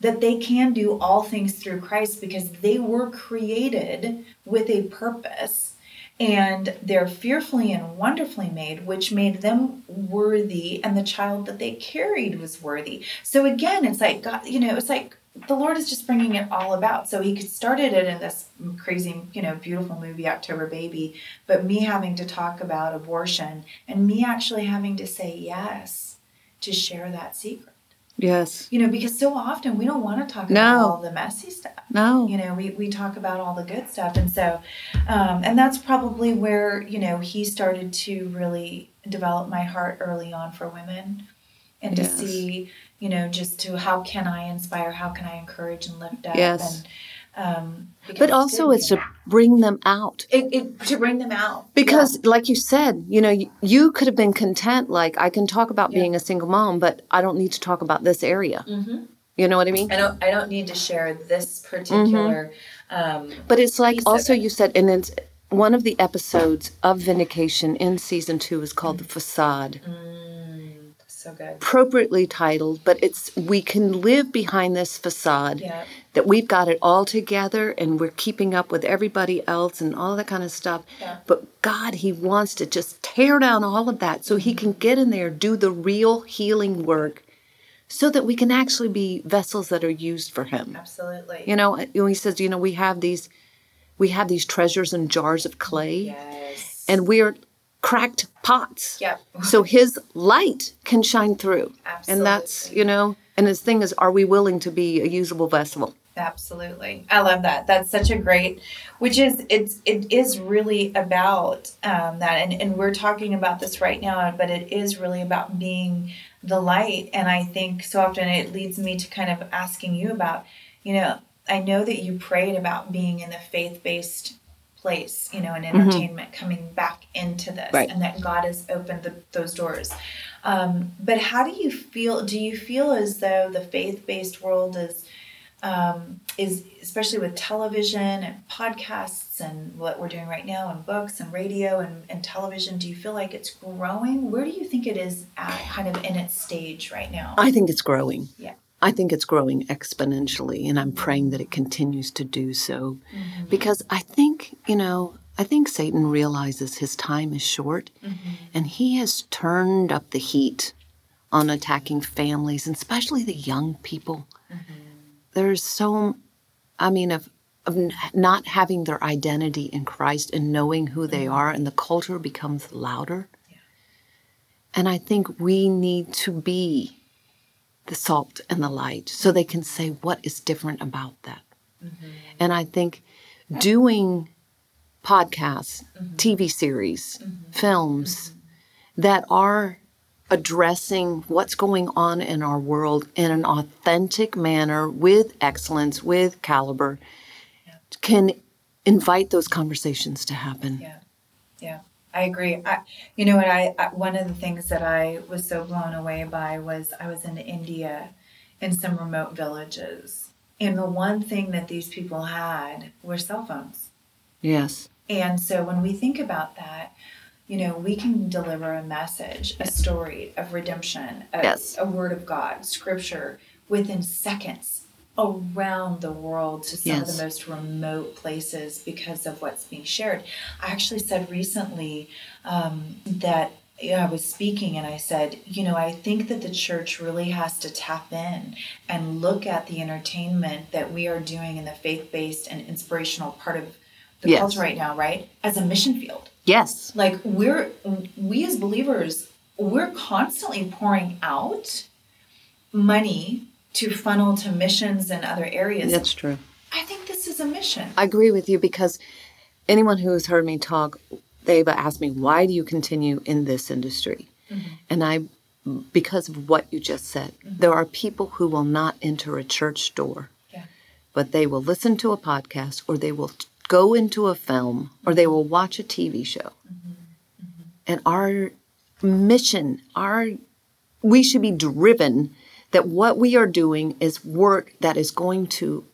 Speaker 1: that they can do all things through Christ because they were created with a purpose and they're fearfully and wonderfully made, which made them worthy, and the child that they carried was worthy. So again, it's like God, you know, it's like the Lord is just bringing it all about. So He could started it in this crazy, you know, beautiful movie, October Baby, but me having to talk about abortion and me actually having to say yes to share that secret.
Speaker 2: Yes.
Speaker 1: You know, because so often we don't want to talk
Speaker 2: no.
Speaker 1: about all the messy stuff.
Speaker 2: No.
Speaker 1: You know, we, we talk about all the good stuff. And so, um, and that's probably where, you know, he started to really develop my heart early on for women and yes. to see you know, just to how can I inspire, how can I encourage and lift up.
Speaker 2: Yes.
Speaker 1: And, um,
Speaker 2: but also it's to bring them out.
Speaker 1: It, it, to bring them out.
Speaker 2: Because, yeah. like you said, you know, you, you, could have been content, like, I can talk about yeah. being a single mom, but I don't need to talk about this area. Mm-hmm. You know what I mean?
Speaker 1: I don't. I don't need to share this particular. Mm-hmm.
Speaker 2: Um, but it's like also you said, and it's one of the episodes of Vindication in season two is called mm-hmm. the facade.
Speaker 1: Mm so good.
Speaker 2: Appropriately titled, but it's we can live behind this facade
Speaker 1: yeah.
Speaker 2: that we've got it all together and we're keeping up with everybody else and all that kind of stuff.
Speaker 1: Yeah.
Speaker 2: But God, He wants to just tear down all of that so He mm-hmm. can get in there, do the real healing work so that we can actually be vessels that are used for him
Speaker 1: absolutely
Speaker 2: you know uh, he says you know we have these we have these treasures and jars of clay
Speaker 1: yes.
Speaker 2: and we're cracked pots.
Speaker 1: Yep.
Speaker 2: so his light can shine through.
Speaker 1: Absolutely.
Speaker 2: And that's, you know, and his thing is, are we willing to be a usable vessel?
Speaker 1: Absolutely. I love that. That's such a great, which is, it's, it is really about um, that. And, and we're talking about this right now, but it is really about being the light. And I think so often it leads me to kind of asking you about, you know, I know that you prayed about being in the faith based place, you know, and mm-hmm. entertainment mm-hmm. coming back into this,
Speaker 2: right.
Speaker 1: and that God has opened the, those doors. Um, but how do you feel? Do you feel as though the faith-based world is um, is especially with television and podcasts and what we're doing right now and books and radio and, and television do you feel like it's growing where do you think it is at kind of in its stage right now
Speaker 2: i think it's growing
Speaker 1: yeah
Speaker 2: I think it's growing exponentially, and I'm praying that it continues to do so. Mm-hmm. Because I think, you know, I think Satan realizes his time is short, mm-hmm. and he has turned up the heat on attacking families, and especially the young people. Mm-hmm. There's so, I mean, of, of not having their identity in Christ and knowing who they mm-hmm. are, and the culture becomes louder.
Speaker 1: Yeah.
Speaker 2: And I think we need to be the salt and the light so they can say what is different about that. Mm-hmm. And I think doing podcasts, mm-hmm. TV series, mm-hmm. films mm-hmm. that are addressing what's going on in our world in an authentic manner with excellence, with caliber, yeah. can invite those conversations to happen.
Speaker 1: Yeah. Yeah. I agree. I, you know what? I, I, one of the things that I was so blown away by was I was in India, in some remote villages, and the one thing that these people had were cell phones.
Speaker 2: Yes.
Speaker 1: And so when we think about that, you know, we can deliver a message, a story of redemption, a,
Speaker 2: yes.
Speaker 1: a word of God, scripture within seconds around the world to some of the most remote places because of what's being shared. I actually said recently um, that you know, I was speaking and I said, you know, I think that the church really has to tap in and look at the entertainment that we are doing in the faith based and inspirational part of the
Speaker 2: Yes.
Speaker 1: culture right now, right? As a mission field
Speaker 2: Yes.
Speaker 1: like we're we as believers we're constantly pouring out money to funnel to missions and other areas.
Speaker 2: That's true.
Speaker 1: i think this is a mission.
Speaker 2: I agree with you because anyone who has heard me talk, they've asked me, why do you continue in this industry? Mm-hmm. And I, because of what you just said, mm-hmm. there are people who will not enter a church door,
Speaker 1: yeah.
Speaker 2: but they will listen to a podcast or they will t- go into a film or they will watch a TV show. Mm-hmm. And our mission, our we should be driven that what we are doing is work that is going to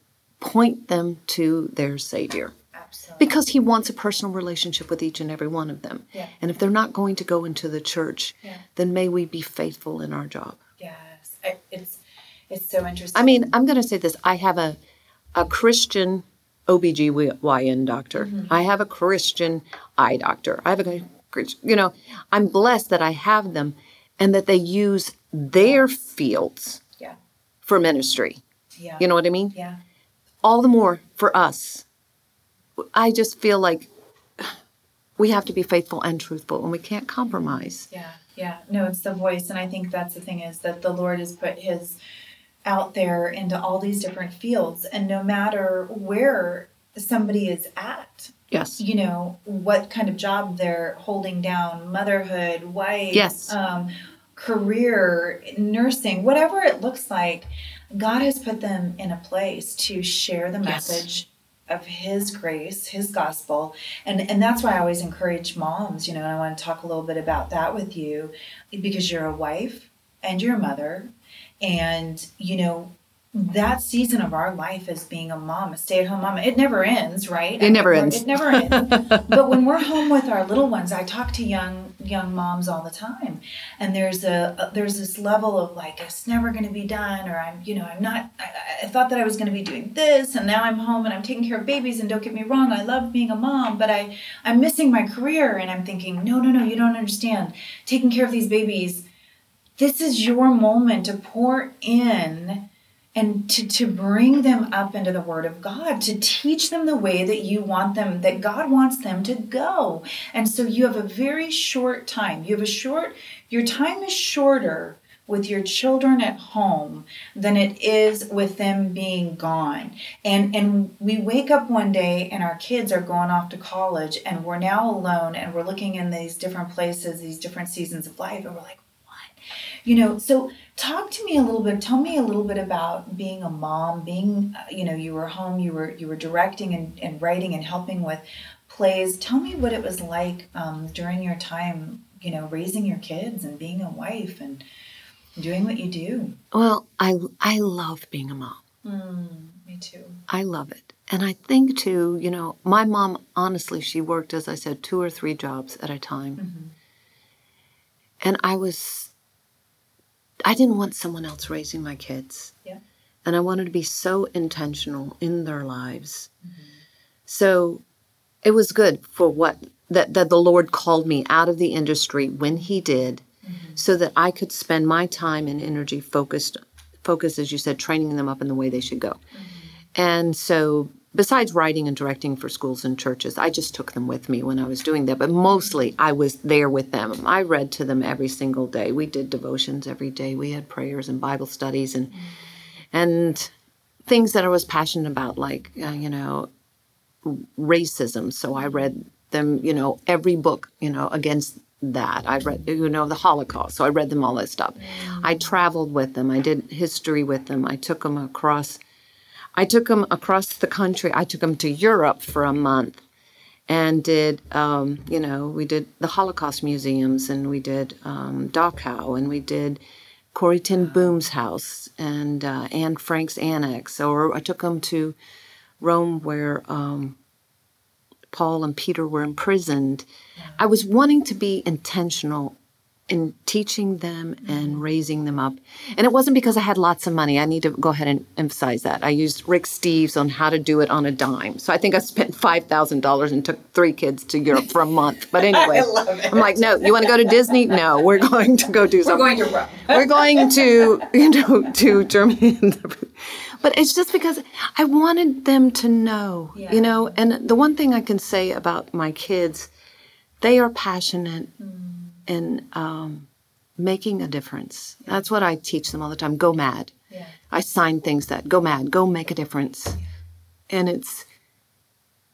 Speaker 2: point them to their savior
Speaker 1: absolutely
Speaker 2: because he wants a personal relationship with each and every one of them.
Speaker 1: Yeah.
Speaker 2: And if they're not going to go into the church,
Speaker 1: Yeah.
Speaker 2: then may we be faithful in our job.
Speaker 1: yes I, it's it's so interesting
Speaker 2: I mean, I'm going to say this. I have a a Christian OBGYN doctor. Mm-hmm. I have a Christian eye doctor. I have a you know, I'm blessed that I have them and that they use their fields
Speaker 1: yeah
Speaker 2: for ministry.
Speaker 1: yeah
Speaker 2: You know what I mean?
Speaker 1: yeah
Speaker 2: all the more for us. I just feel like we have to be faithful and truthful and we can't compromise.
Speaker 1: Yeah, yeah. No, it's the voice. And I think that's the thing is that the Lord has put his out there into all these different fields. And no matter where somebody is at,
Speaker 2: Yes.
Speaker 1: you know, what kind of job they're holding down, motherhood, wife,
Speaker 2: Yes.
Speaker 1: um, career, nursing, whatever it looks like, God has put them in a place to share the
Speaker 2: Yes.
Speaker 1: message of his grace, his gospel. And and that's why I always encourage moms, you know, and I want to talk a little bit about that with you because you're a wife and you're a mother and you know that season of our life as being a mom, a stay-at-home mom, it never ends, right?
Speaker 2: It never ends.
Speaker 1: It never ends. but when we're home with our little ones, I talk to young young moms all the time, and there's a, a there's this level of like it's never going to be done, or I'm you know I'm not. I, I thought that I was going to be doing this, and now I'm home and I'm taking care of babies. And don't get me wrong, I love being a mom, but I I'm missing my career, and I'm thinking, no, no, no, you don't understand. Taking care of these babies, this is your moment to pour in and to, to bring them up into the word of god to teach them the way that you want them that god wants them to go. And so you have a very short time. You have a short your time is shorter with your children at home than it is with them being gone. And and we wake up one day and our kids are going off to college and we're now alone and we're looking in these different places these different seasons of life and we're like "What?" you know so talk to me a little bit tell me a little bit about being a mom being uh, you know you were home you were you were directing and, and writing and helping with plays tell me what it was like um, during your time you know raising your kids and being a wife and doing what you do
Speaker 2: Well, I I love being a mom.
Speaker 1: me too
Speaker 2: I love it. And I think too, you know, my mom honestly, she worked as I said two or three jobs at a time. And I was I didn't want someone else raising my kids.
Speaker 1: yeah
Speaker 2: and I wanted to be so intentional in their lives. Mm-hmm. So it was good for what that, that the Lord called me out of the industry when He did, mm-hmm. so that I could spend my time and energy focused, focused as you said, training them up in the way they should go. Mm-hmm. And so, besides writing and directing for schools and churches, I just took them with me when I was doing that. But mostly, I was there with them. I read to them every single day. We did devotions every day. We had prayers and Bible studies and and things that I was passionate about, like uh, you know, racism. So I read them, you know, every book, you know, against that. I read, you know, the Holocaust. So I read them all that stuff. I traveled with them. I did history with them. I took them across. I took them across the country. I took them to Europe for a month and did, um, you know, we did the Holocaust museums and we did um, Dachau and we did Corrie ten Boom's house and uh, Anne Frank's annex. Or I took them to Rome where um, Paul and Peter were imprisoned. I was wanting to be intentional in teaching them and raising them up. And it wasn't because I had lots of money. I need to go ahead and emphasize that. I used Rick Steves on how to do it on a dime. So I think I spent $5,000 and took three kids to Europe for a month. But anyway, I'm like, no, you want to go to Disney? No, we're going to go do something.
Speaker 1: We're going to Rome.
Speaker 2: we're going to, you know, to Germany. but it's just because I wanted them to know,
Speaker 1: Yeah.
Speaker 2: you know. And the one thing I can say about my kids, they are passionate in um, making a difference. That's what I teach them all the time. Go mad.
Speaker 1: Yeah.
Speaker 2: I sign things that go mad, go make a difference. And it's,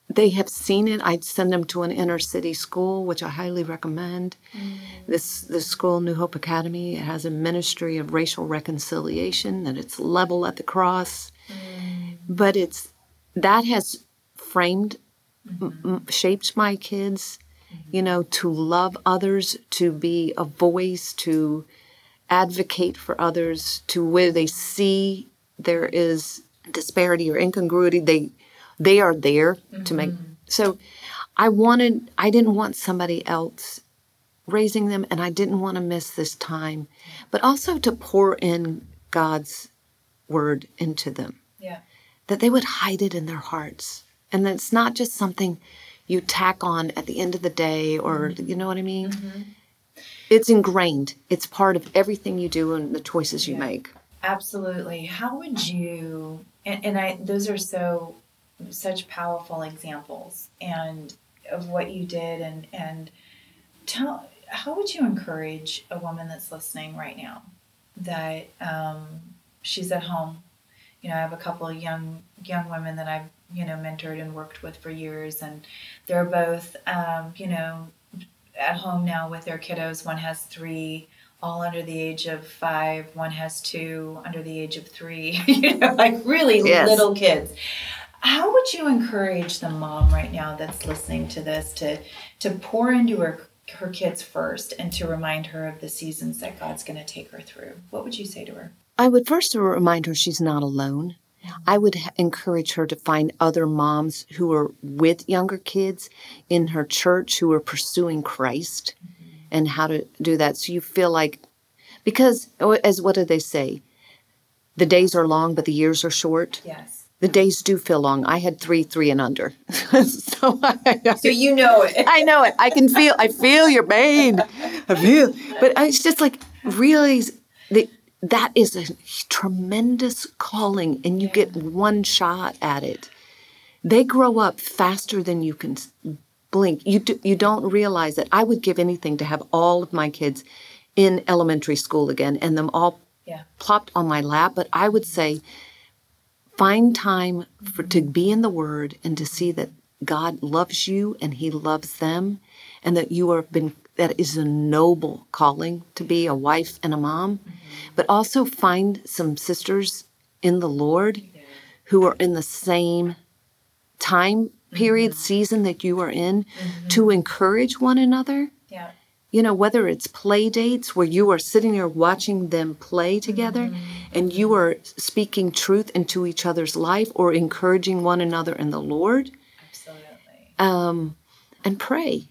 Speaker 2: they have seen it. I'd send them to an inner city school, which I highly recommend. Mm. This this school, New Hope Academy, it has a ministry of racial reconciliation, and it's level at the cross. Mm. But it's that has framed, m- mm-hmm. m- shaped my kids, you know, to love others, to be a voice, to advocate for others, to where they see there is disparity or incongruity, they they are there to make. Mm-hmm. So, I wanted, I didn't want somebody else raising them, and I didn't want to miss this time, but also to pour in God's word into them
Speaker 1: Yeah.
Speaker 2: that they would hide it in their hearts and that it's not just something you tack on at the end of the day or you know what i mean? It's ingrained. It's part of everything you do and the choices you make.
Speaker 1: Absolutely. How would you and, and I those are so such powerful examples and of what you did and and tell how would you encourage a woman that's listening right now that um, she's at home? You know i have a couple of young young women that i've you know mentored and worked with for years and they're both um, you know at home now with their kiddos one has three all under the age of five one has two under the age of three you know like really
Speaker 2: Yes.
Speaker 1: little kids how would you encourage the mom right now that's listening to this to to pour into her her kids first and to remind her of the seasons that God's going to take her through? What would you say to her?
Speaker 2: i would first remind her she's not alone i would encourage her to find other moms who are with younger kids in her church who are pursuing christ mm-hmm. and how to do that so you feel like because oh, as what do they say the days are long but the years are short
Speaker 1: Yes.
Speaker 2: the days do feel long. I had three, three and under. so I,
Speaker 1: So you know it.
Speaker 2: I know it. I can feel. I feel your pain. I feel. But it's just like realize that that is a tremendous calling, and you get one shot at it. They grow up faster than you can blink. You do, you don't realize that. I would give anything to have all of my kids in elementary school again, and them all
Speaker 1: Yeah.
Speaker 2: plopped on my lap. But I would say find time for to be in the word and to see that God loves you and he loves them and that you are been that is a noble calling to be a wife and a mom mm-hmm. but also find some sisters in the Lord who are in the same time period mm-hmm. season that you are in mm-hmm. to encourage one another
Speaker 1: Yeah.
Speaker 2: you know, whether it's play dates where you are sitting there watching them play together and you are speaking truth into each other's life or encouraging one another in the Lord,
Speaker 1: Absolutely.
Speaker 2: um, and pray.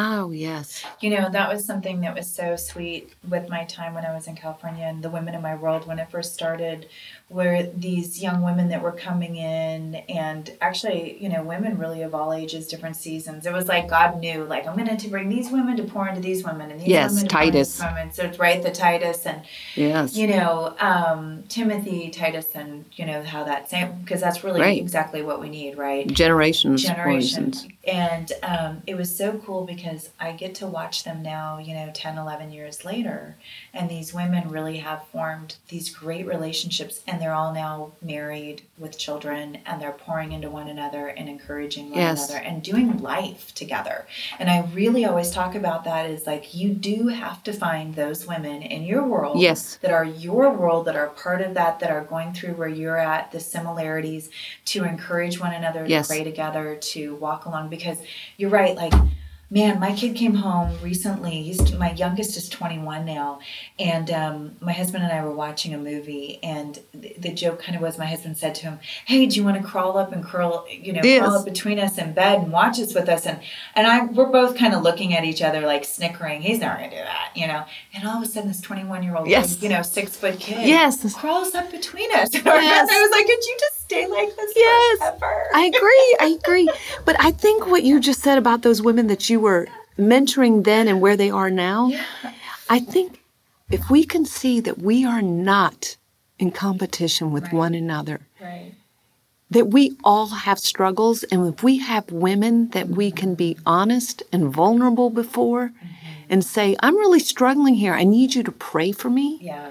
Speaker 2: Oh, yes.
Speaker 1: You know, that was something that was so sweet with my time when I was in California and the Women in My World when it first started, were these young women that were coming in and actually, you know, women really of all ages, different seasons. It was like God knew, like, I'm going to bring these women to pour into these women and these
Speaker 2: Yes,
Speaker 1: women into
Speaker 2: Titus.
Speaker 1: women. So it's right, the Titus and
Speaker 2: Yes.
Speaker 1: you know, um, Timothy, Titus, and you know how that same because that's really
Speaker 2: Right.
Speaker 1: exactly what we need, right?
Speaker 2: Generations.
Speaker 1: generation
Speaker 2: generations.
Speaker 1: And um, it was so cool because i get to watch them now you know 10 11 years later and these women really have formed these great relationships and they're all now married with children and they're pouring into one another and encouraging one
Speaker 2: Yes.
Speaker 1: another and doing life together and i really always talk about that is like you do have to find those women in your world
Speaker 2: Yes.
Speaker 1: that are your world that are part of that that are going through where you're at the similarities to encourage one another
Speaker 2: Yes.
Speaker 1: to pray together to walk along because you're right like man, my kid came home recently. He's my youngest is 21 now, and um, my husband and I were watching a movie, and the, the joke kind of was my husband said to him, "Hey, do you want to crawl up and curl, you know, crawl up between us in bed and watch this with us?" And and I we're both kind of looking at each other like snickering. He's not gonna do that, you know. And all of a sudden, this 21 year old,
Speaker 2: Yes.
Speaker 1: you know, six foot kid,
Speaker 2: Yes.
Speaker 1: crawls up between us. And
Speaker 2: Yes.
Speaker 1: I was like, "Could you just stay oh like this
Speaker 2: Yes.
Speaker 1: forever?"
Speaker 2: I agree. I agree. But I think what you just said about those women that you were mentoring then and where they are now, I think if we can see that we are not in competition with
Speaker 1: Right.
Speaker 2: one another,
Speaker 1: right.
Speaker 2: that we all have struggles, and if we have women that we mm-hmm. can be honest and vulnerable before mm-hmm. and say, I'm really struggling here, I need you to pray for me,
Speaker 1: Yeah.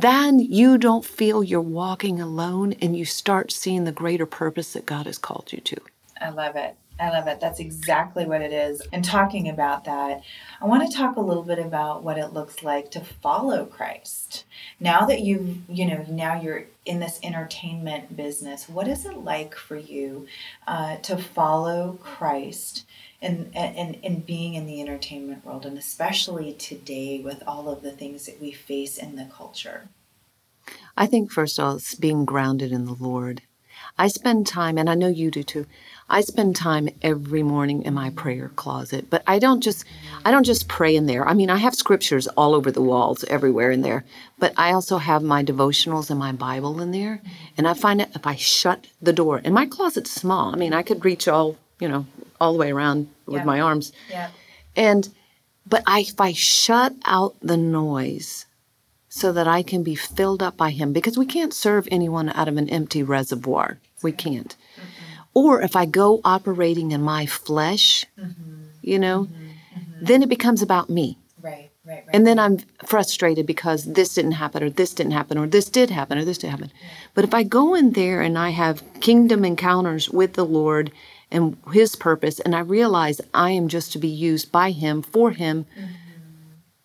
Speaker 2: Then you don't feel you're walking alone and you start seeing the greater purpose that God has called you to.
Speaker 1: I love it. I love it. That's exactly what it is. And talking about that, I want to talk a little bit about what it looks like to follow Christ. Now that you, you know, now you're in this entertainment business, what is it like for you uh, to follow Christ and, and, and being in the entertainment world, and especially today with all of the things that we face in the culture?
Speaker 2: I think, first of all, it's being grounded in the Lord. I spend time, and I know you do too. I spend time every morning in my prayer closet, but I don't just I don't just pray in there. I mean, I have scriptures all over the walls, everywhere in there, but I also have my devotionals and my Bible in there. And I find that if I shut the door, and my closet's small. I mean, I could reach all you know all the way around with
Speaker 1: Yeah.
Speaker 2: my arms.
Speaker 1: Yeah.
Speaker 2: And but I, if I shut out the noise so that I can be filled up by him because we can't serve anyone out of an empty reservoir. We mm-hmm. can't. Mm-hmm. Or if I go operating in my flesh, mm-hmm. you know, then it becomes about me.
Speaker 1: Right. Right. Right.
Speaker 2: And then I'm frustrated because this didn't happen, or this didn't happen, or this did happen, or this did happen. But if I go in there and I have kingdom encounters with the Lord and His purpose, and I realize I am just to be used by Him, for Him, mm-hmm.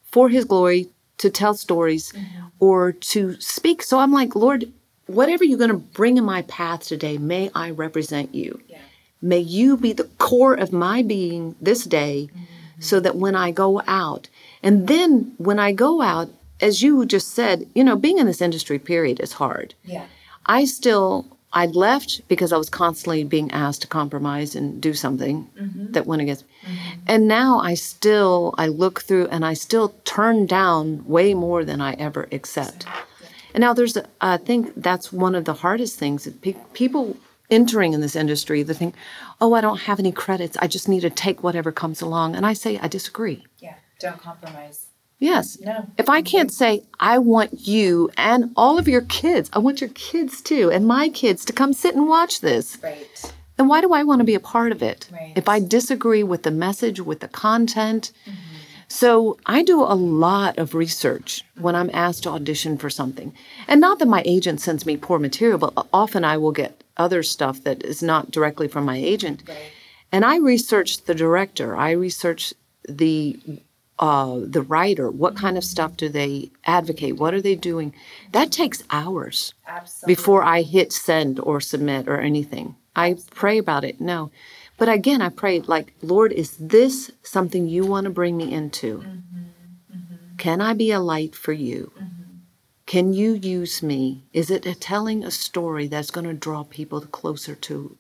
Speaker 2: for His glory, to tell stories mm-hmm. or to speak. So I'm like, Lord, whatever you're going to bring in my path today, may I represent you.
Speaker 1: yeah.
Speaker 2: May you be the core of my being this day mm-hmm. so that when I go out, and then when I go out, as you just said, you know, being in this industry, period, is hard.
Speaker 1: Yeah.
Speaker 2: I still, I left because I was constantly being asked to compromise and do something mm-hmm. that went against me. Mm-hmm. And now I still, I look through and I still turn down way more than I ever accept. And now there's, a, I think that's one of the hardest things. that pe- people entering in this industry, they think, oh, I don't have any credits. I just need to take whatever comes along. And I say, I disagree.
Speaker 1: Yeah. Don't compromise.
Speaker 2: Yes.
Speaker 1: No.
Speaker 2: If I can't say, I want you and all of your kids, I want your kids too, and my kids to come sit and watch this,
Speaker 1: Right.
Speaker 2: then why do I want to be a part of it?
Speaker 1: Right.
Speaker 2: If I disagree with the message, with the content. Mm-hmm. So I do a lot of research when I'm asked to audition for something. And not that my agent sends me poor material, but often I will get other stuff that is not directly from my agent.
Speaker 1: Right.
Speaker 2: And I research the director. I research the uh, the writer. What kind of stuff do they advocate? What are they doing? That takes hours
Speaker 1: Absolutely.
Speaker 2: before I hit send or submit or anything. I pray about it. No. But again, I pray like, Lord, is this something you want to bring me into? Mm-hmm. Mm-hmm. Can I be a light for you? Mm-hmm. Can you use me? Is it a telling a story that's going to draw people closer to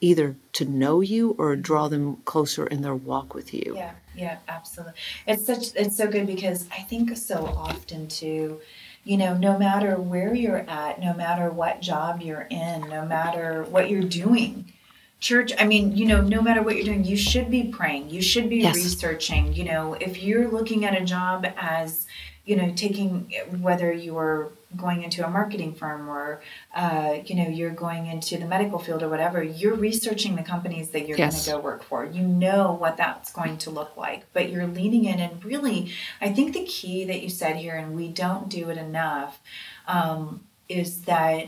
Speaker 2: either to know you or draw them closer in their walk with you?
Speaker 1: Yeah, yeah, absolutely. It's such it's so good because I think so often too, you know, no matter where you're at, no matter what job you're in, no matter what you're doing, church, I mean, you know, no matter what you're doing, you should be praying. You should be
Speaker 2: Yes.
Speaker 1: researching. You know, if you're looking at a job as, you know, taking whether you are going into a marketing firm or uh, you know you're going into the medical field or whatever you're researching the companies that you're
Speaker 2: Yes.
Speaker 1: going to go work for you know what that's going to look like but you're leaning in and really i think the key that you said here and we don't do it enough um, is that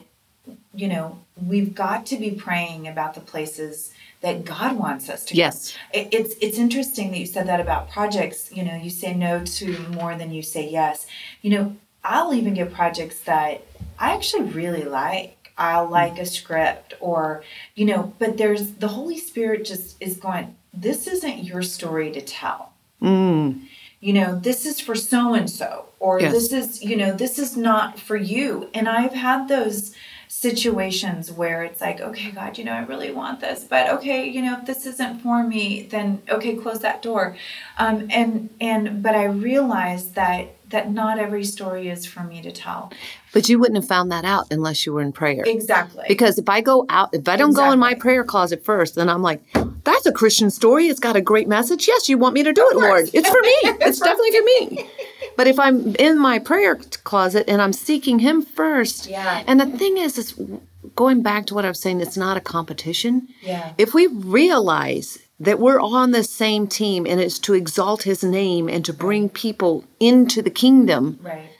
Speaker 1: you know we've got to be praying about the places that god wants us to.
Speaker 2: Yes.
Speaker 1: It, it's it's interesting that you said that about projects. You know, you say no to more than you say yes. You know, I'll even get projects that I actually really like. I'll like a script or, you know, but there's the Holy Spirit just is going, this isn't your story to tell.
Speaker 2: Mm.
Speaker 1: You know, this is for so and so, or
Speaker 2: Yes.
Speaker 1: this is, you know, this is not for you. And I've had those situations where it's like, okay, God, you know, I really want this, but okay, you know, if this isn't for me, then okay, close that door. Um, and and but I realized that that not every story is for me to tell.
Speaker 2: But you wouldn't have found that out unless you were in prayer.
Speaker 1: Exactly.
Speaker 2: Because if I go out, if I don't go in my prayer closet first, then I'm like, that's a Christian story. It's got a great message. Yes, you want me to do it,
Speaker 1: course.
Speaker 2: Lord. It's for me. it's definitely for me. But if I'm in my prayer closet and I'm seeking Him first,
Speaker 1: Yeah.
Speaker 2: and the thing is, is going back to what I was saying, it's not a competition.
Speaker 1: Yeah.
Speaker 2: If we realize that we're on the same team and it's to exalt His name and to bring people into the kingdom,
Speaker 1: right.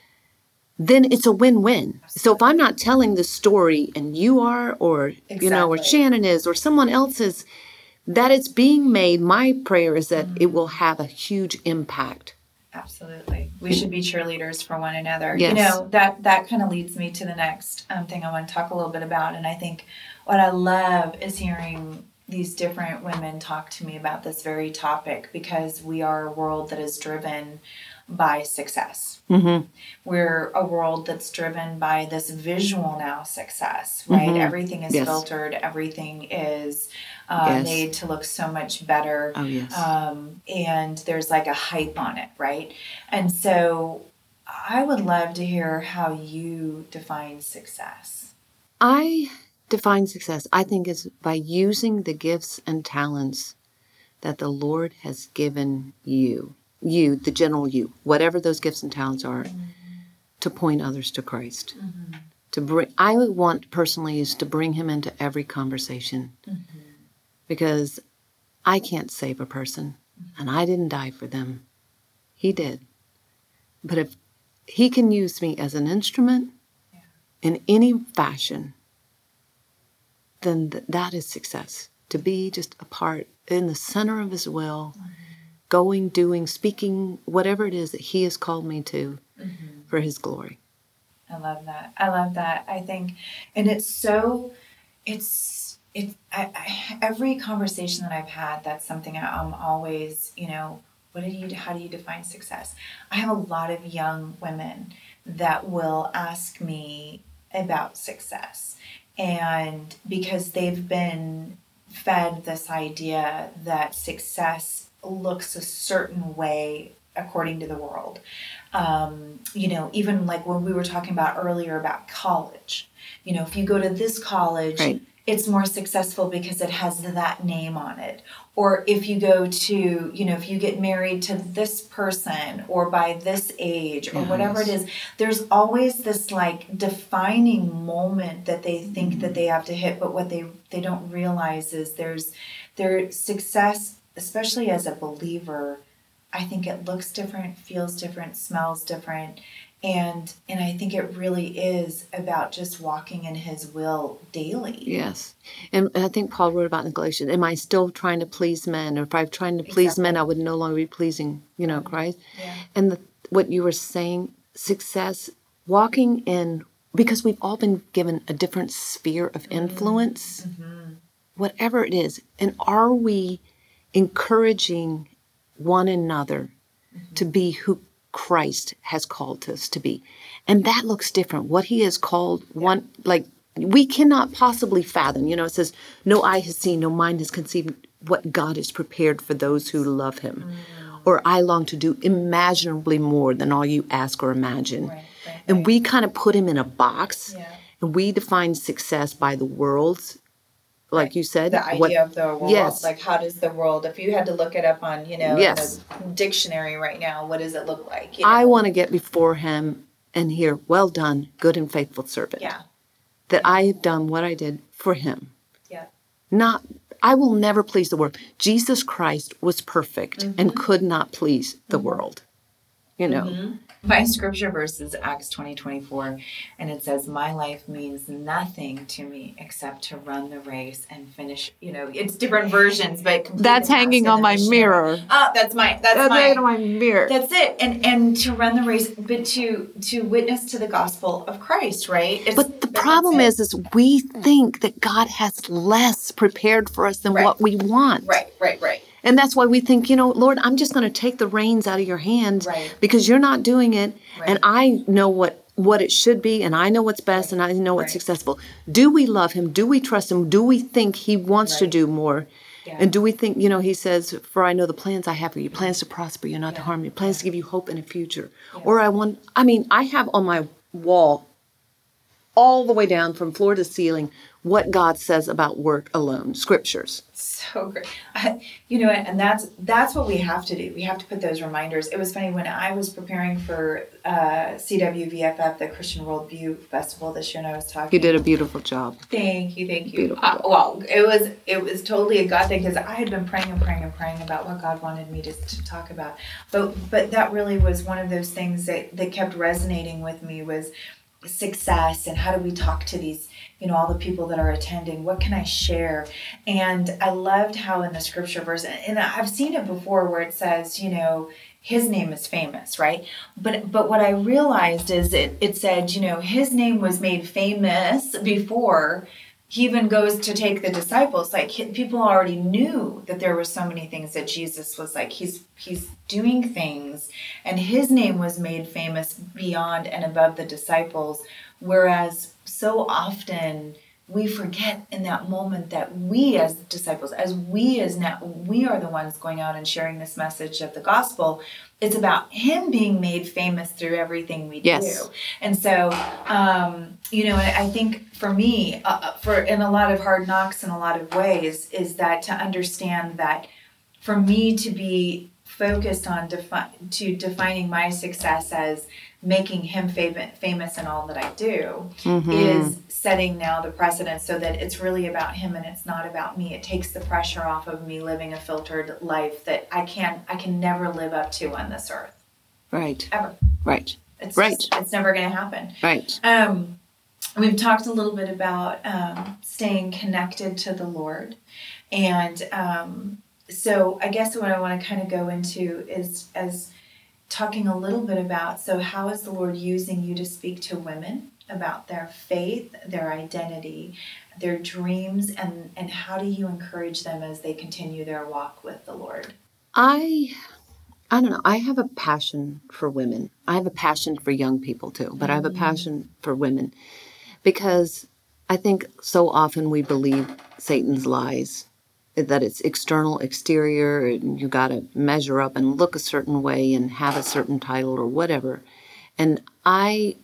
Speaker 2: then it's a win-win. So if I'm not telling the story and you are or you know or Shannon is or someone else is that it's being made, my prayer is that
Speaker 1: Mm-hmm.
Speaker 2: it will have a huge impact.
Speaker 1: Absolutely. We should be cheerleaders for one another.
Speaker 2: Yes.
Speaker 1: You know, that that kind of leads me to the next um, thing I want to talk a little bit about. And I think what I love is hearing these different women talk to me about this very topic because we are a world that is driven by success.
Speaker 2: Mm-hmm.
Speaker 1: We're a world that's driven by this visual now success, right? Everything is
Speaker 2: Mm-hmm. Yes.
Speaker 1: filtered, everything is uh,
Speaker 2: Yes.
Speaker 1: made to look so much better
Speaker 2: Oh yes.
Speaker 1: um, and there's like a hype on it, right? And so I would love to hear how you define success.
Speaker 2: I define success, I think, is by using the gifts and talents that the Lord has given you, you, the general you, whatever those gifts and talents are, to point others to Christ. To bring, I would want personally is to bring Him into every conversation, because I can't save a person, mm-hmm. and I didn't die for them. He did. But if He can use me as an instrument in any fashion, then th- that is success. To be just a part in the center of His will, mm-hmm. going, doing, speaking, whatever it is that He has called me to mm-hmm. for His glory.
Speaker 1: I love that. I love that. I think, and it's so, it's, it, I, I, every conversation that I've had, that's something I, I'm always, you know, what do you, how do you define success? I have a lot of young women that will ask me about success. And because they've been fed this idea that success looks a certain way according to the world. Um, you know, even like when we were talking about earlier about college, you know, if you go to this college,
Speaker 2: Right.
Speaker 1: It's more successful because it has that name on it. Or if you go to, you know, if you get married to this person or by this age or whatever it is there's always this like defining moment that they think that they have to hit, but what they they don't realize is there's their success, especially as a believer, I think it looks different, feels different, smells different. And and I think it really is about just walking in his will daily.
Speaker 2: Yes. And I think Paul wrote about in Galatians, am I still trying to please men? Or if I'm trying to please men, I would no longer be pleasing, you know, Christ.
Speaker 1: Yeah.
Speaker 2: And the, what you were saying, success, walking in, because we've all been given a different sphere of mm-hmm. influence, mm-hmm. whatever it is. And are we encouraging one another mm-hmm. to be who Christ has called us to be? And that looks different. What he has called one, like, we cannot possibly fathom. You know, it says, no eye has seen, no mind has conceived what God has prepared for those who love him. Mm. Or I long to do immeasurably more than all you ask or imagine.
Speaker 1: Right, right,
Speaker 2: And we kind of put him in a box.
Speaker 1: Yeah.
Speaker 2: And we define success by the world's, like you said.
Speaker 1: the idea
Speaker 2: what-
Speaker 1: of the world.
Speaker 2: Yes.
Speaker 1: Like, how does the world, if you had to look it up on, you know,
Speaker 2: Yes.
Speaker 1: the dictionary right now, what does it look like? You
Speaker 2: I want to get before him and hear, well done, good and faithful servant.
Speaker 1: Yeah.
Speaker 2: That I have done what I did for him.
Speaker 1: Yeah.
Speaker 2: Not, I will never please the world. Jesus Christ was perfect
Speaker 1: Mm-hmm.
Speaker 2: and could not please the world. You know,
Speaker 1: my scripture verse is Acts 20 24, and it says, My life means nothing to me except to run the race and finish. You know, it's different versions, but
Speaker 2: That's hanging on my
Speaker 1: the missionary.
Speaker 2: mirror.
Speaker 1: Ah, that's my that's,
Speaker 2: That's
Speaker 1: my
Speaker 2: hanging on my mirror.
Speaker 1: that's it. And and to run the race, but to to witness to the gospel of Christ, right? It's-
Speaker 2: But the problem is, is we think that God has less prepared for us than
Speaker 1: Right.
Speaker 2: what we want.
Speaker 1: right, right, right.
Speaker 2: And that's why we think, you know, Lord, I'm just going to take the reins out of your hands
Speaker 1: Right.
Speaker 2: because you're not doing it,
Speaker 1: Right.
Speaker 2: and I know what what it should be, and I know what's best, and I know what's
Speaker 1: Right.
Speaker 2: successful. Do we love Him? Do we trust Him? Do we think He wants to do more?
Speaker 1: Yeah.
Speaker 2: And do we think, you know, He says, "For I know the plans I have for you: plans to prosper you, not to harm you; plans to give you hope and a future." Or I want, I mean, I have on my wall all the way down from floor to ceiling what God says about work alone, scriptures.
Speaker 1: So great I, you know and that's that's what we have to do we have to put those reminders it was funny when i was preparing for uh, cwvff the christian worldview festival this year and i was talking
Speaker 2: You did a beautiful job.
Speaker 1: Thank you, thank you.
Speaker 2: Beautiful.
Speaker 1: Uh, well, it was it was totally a God thing because I had been praying and praying and praying about what God wanted me to, to talk about. But but that really was one of those things that that kept resonating with me was success and how do we talk to these you know all the people that are attending what can i share? And i loved how in the scripture verse and i've seen it before where it says you know his name is famous right? But but what i realized is it it said you know his name was made famous before he even goes to take the disciples. Like people already knew that there were so many things that jesus was like he's he's doing things. And his name was made famous beyond and above the disciples. Whereas so often we forget in that moment that we as disciples as we as now we are the ones going out and sharing this message of the gospel it's about him being made famous through everything we
Speaker 2: Yes.
Speaker 1: do and so um, you know i think for me uh, uh, for in a lot of hard knocks in a lot of ways is that to understand that for me to be focused on defi- to defining my success as making him fam- famous in all that I do is setting now the precedent so that it's really about him and it's not about me. It takes the pressure off of me living a filtered life that I can't, I can never live up to on this earth
Speaker 2: Right.
Speaker 1: ever.
Speaker 2: Right.
Speaker 1: It's
Speaker 2: Right.
Speaker 1: just- it's never going to happen.
Speaker 2: Right.
Speaker 1: Um, we've talked a little bit about um, staying connected to the Lord, and um, so I guess what I want to kind of go into is as talking a little bit about so how is the Lord using you to speak to women about their faith, their identity, their dreams, and and how do you encourage them as they continue their walk with the Lord?
Speaker 2: I I don't know. I have a passion for women. I have a passion for young people too, but I have a mm. passion for women because I think so often we believe Satan's lies that it's external, exterior, and you got to measure up and look a certain way and have a certain title or whatever. And I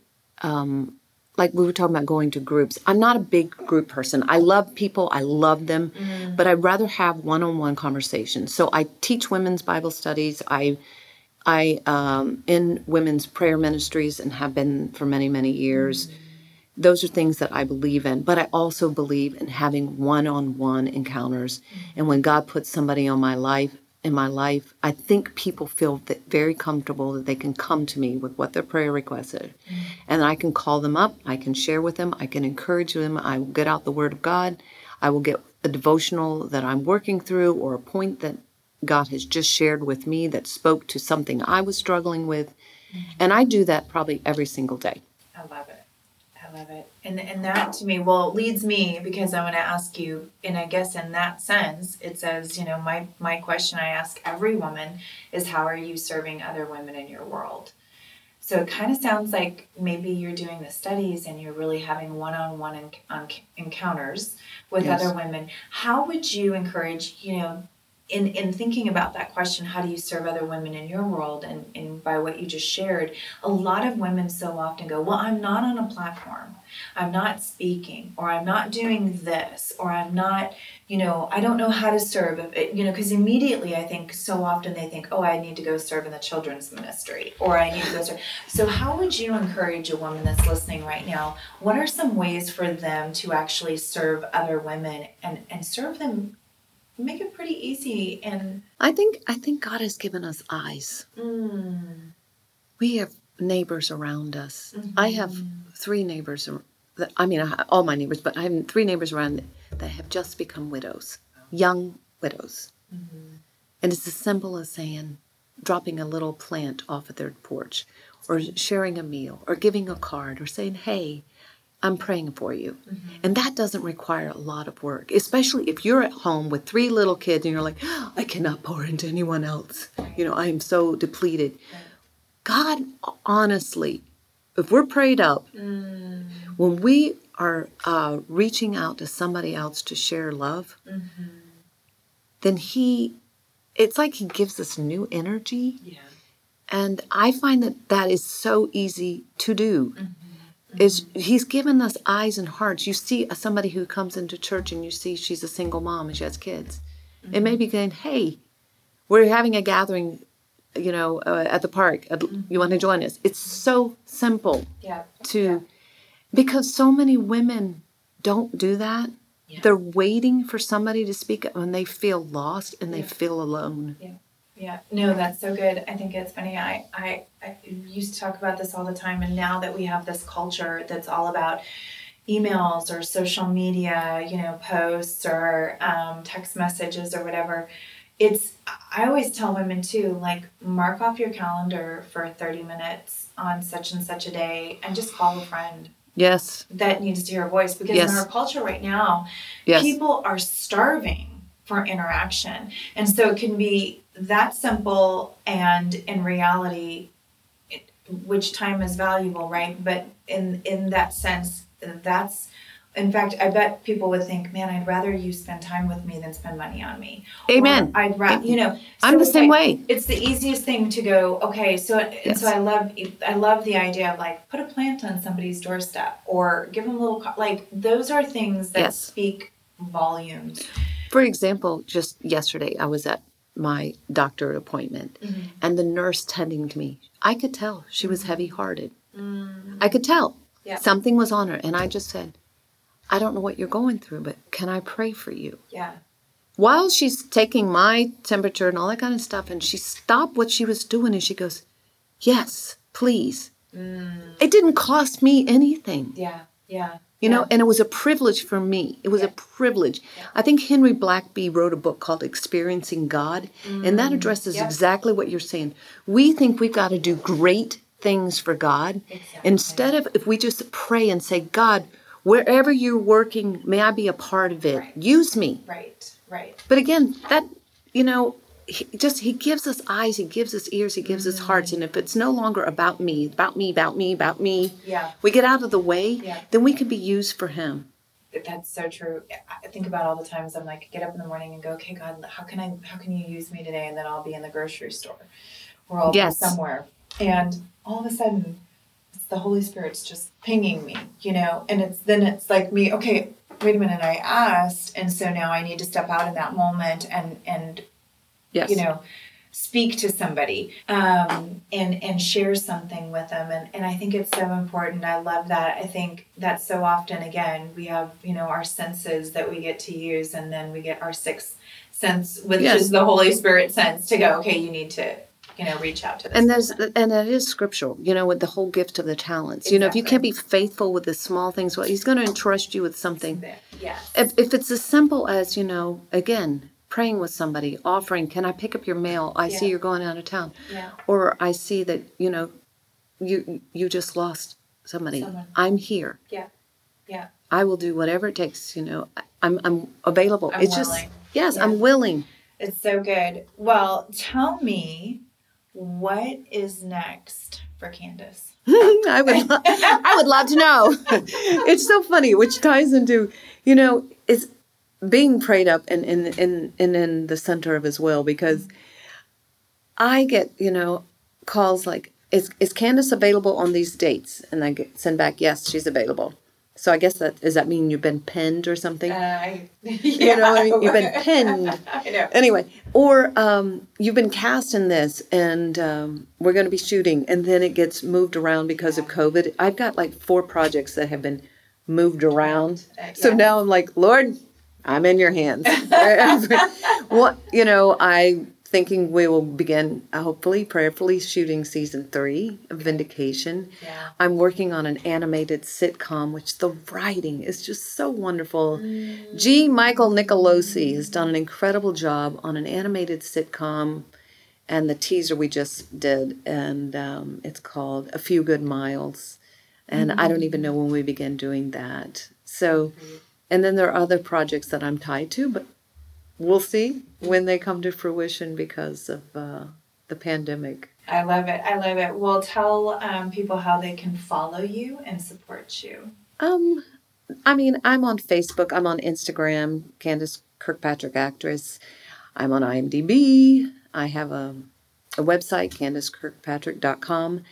Speaker 2: um, like we were talking about going to groups. I'm not a big group person. I love people, I love them, but I'd rather have one-on-one conversations. So I teach women's Bible studies. I I um, in women's prayer ministries and have been for many many years. Those are things that I believe in, but I also believe in having one-on-one encounters. Mm-hmm. And when God puts somebody on my life in my life, I think people feel that very comfortable that they can come to me with what their prayer request is. Mm-hmm. And I can call them up, I can share with them, I can encourage them, I will get out the Word of God, I will get a devotional that I'm working through or a point that God has just shared with me that spoke to something I was struggling with. Mm-hmm. And I do that probably every single day.
Speaker 1: I love it. Love it. And and that to me, well, leads me because I want to ask you, and I guess in that sense, it says, you know, my my question I ask every woman is how are you serving other women in your world? So it kind of sounds like maybe you're doing the studies and you're really having one-on-one en- on encounters with
Speaker 2: Yes.
Speaker 1: other women. How would you encourage, you know, in, in thinking about that question, how do you serve other women in your world? And, and by what you just shared, a lot of women so often go, Well, I'm not on a platform. I'm not speaking, or I'm not doing this, or I'm not, you know, I don't know how to serve. You know, because immediately I think so often they think, Oh, I need to go serve in the children's ministry, or I need to go serve. So, how would you encourage a woman that's listening right now? What are some ways for them to actually serve other women and, and serve them? Make it pretty easy and
Speaker 2: I think I think God has given us eyes. Mm. We have neighbors around us. I mm-hmm. have three neighbors. that- I mean, I all my neighbors, but I have three neighbors around that- have just become widows, young widows. Mm-hmm. And it's as simple as saying, dropping a little plant off of their porch, or sharing a meal, or giving a card, or saying, hey, I'm praying for you. Mm-hmm. And that doesn't require a lot of work, especially if you're at home with three little kids and you're like, I cannot pour into anyone else. You know, I am so depleted. God, honestly, if we're prayed up, mm. when we are uh, reaching out to somebody else to share love, mm-hmm. then He, it's like He gives us new energy.
Speaker 3: Yeah.
Speaker 2: And I find that that is so easy to do. Mm-hmm. Is he's given us eyes and hearts. You see somebody who comes into church and you see she's a single mom and she has kids. It may be going, hey, we're having a gathering, you know, uh, at the park. Uh, You want to join us? It's so simple
Speaker 3: Yeah.
Speaker 2: to, because so many women don't do that. They're waiting for somebody to speak up when they feel lost and they feel alone.
Speaker 1: Yeah. No, that's so good. I think it's funny. I, I, I used to talk about this all the time. And now that we have this culture that's all about emails or social media, you know, posts or um, text messages or whatever, it's, I always tell women too, like, mark off your calendar for 30 minutes on such and such a day and just call a friend
Speaker 2: Yes.
Speaker 1: that needs to hear a voice because
Speaker 2: Yes.
Speaker 1: in our culture right now
Speaker 2: Yes.
Speaker 1: people are starving for interaction and so it can be that simple and in reality it, which time is valuable right but in in that sense that's in fact i bet people would think man i'd rather you spend time with me than spend money on me Or
Speaker 2: Amen.
Speaker 1: i'd rather you know
Speaker 2: I'm the same
Speaker 1: okay,
Speaker 2: way.
Speaker 1: it's the easiest thing to go okay so
Speaker 2: Yes.
Speaker 1: so i love i love the idea of like put a plant on somebody's doorstep or give them a little like those are things that
Speaker 2: Yes.
Speaker 1: speak volumes
Speaker 2: For example, just yesterday, I was at my doctor appointment, mm-hmm. and the nurse tending to me, I could tell she was mm-hmm. heavy hearted. Mm. I could tell
Speaker 1: Yeah.
Speaker 2: something was on her. And I just said, I don't know what you're going through, but can I pray for you?
Speaker 1: yeah
Speaker 2: While she's taking my temperature and all that kind of stuff, and she stopped what she was doing and she goes, Yes, please. Mm. It didn't cost me anything.
Speaker 1: yeah yeah
Speaker 2: You know, and it was a privilege for me. It was a privilege. I think Henry Blackaby wrote a book called Experiencing God, and that mm-hmm. addresses
Speaker 1: Yep.
Speaker 2: exactly what you're saying. We think we've got to do great things for God instead of if we just pray and say, God, wherever you're working, may I be a part of it.
Speaker 1: Right.
Speaker 2: Use me.
Speaker 1: right right
Speaker 2: But again, that, you know, he just he gives us eyes, he gives us ears, he gives us hearts. Mm-hmm. And if it's no longer about me, about me, about me, about me,
Speaker 1: Yeah.
Speaker 2: we get out of the way,
Speaker 1: Yeah.
Speaker 2: then we can be used for him.
Speaker 1: that's so true i think about all the times i'm like get up in the morning and go okay god how can i how can you use me today and then i'll be in the grocery store or i'll
Speaker 2: Yes.
Speaker 1: be somewhere and all of a sudden it's the holy spirit's just pinging me you know and it's then it's like me okay wait a minute i asked and so now i need to step out in that moment and and
Speaker 2: Yes.
Speaker 1: you know speak to somebody um, and and share something with them and, and i think it's so important i love that i think that so often again we have you know our senses that we get to use and then we get our sixth sense which
Speaker 2: Yes.
Speaker 1: is the holy spirit sense to go okay you need to you know reach out to this
Speaker 2: and there's
Speaker 1: person.
Speaker 2: and that is scriptural, you know, with the whole gift of the talents. You know, if you can't be faithful with the small things, well, he's going to entrust you with something.
Speaker 1: yeah
Speaker 2: If, if it's as simple as, you know, again, praying with somebody, offering, can I pick up your mail? I see you're going out of town.
Speaker 1: Yeah.
Speaker 2: Or I see that, you know, you you just lost somebody.
Speaker 1: Someone.
Speaker 2: I'm here.
Speaker 1: yeah yeah
Speaker 2: I will do whatever it takes, you know. I'm I'm available.
Speaker 1: I'm
Speaker 2: it's
Speaker 1: willing.
Speaker 2: just yes,
Speaker 1: Yeah.
Speaker 2: I'm willing.
Speaker 1: it's so good well tell me what is next for candace
Speaker 2: I would lo- I would love to know. it's so funny, which ties into, you know, it's being prayed up and in in in in the center of his will because I get, you know, calls like, is is Candace available on these dates? And I get, send back, yes, she's available. So I guess that does that mean you've been pinned or something?
Speaker 1: uh,
Speaker 2: You know, what I mean? you've been pinned.
Speaker 1: I know.
Speaker 2: Anyway, or um, you've been cast in this, and um, we're going to be shooting, and then it gets moved around because of COVID. I've got like four projects that have been moved around, so
Speaker 1: yeah.
Speaker 2: now I'm like, Lord, I'm in your hands. what you know, I thinking we will begin, uh, hopefully, prayerfully shooting season three of Vindication.
Speaker 1: Yeah.
Speaker 2: I'm working on an animated sitcom, which the writing is just so wonderful. G. Michael Nicolosi has done an incredible job on an animated sitcom, and the teaser we just did, and um, it's called A Few Good Miles. And I don't even know when we begin doing that. So, and then there are other projects that I'm tied to, but we'll see when they come to fruition because of uh, the pandemic.
Speaker 1: I love it. I love it. Well, tell um, people how they can follow you and support you.
Speaker 2: Um, I mean, I'm on Facebook. I'm on Instagram, Candace Kirkpatrick Actress. I'm on IMDb. I have a, a website, CandaceKirkpatrick.com.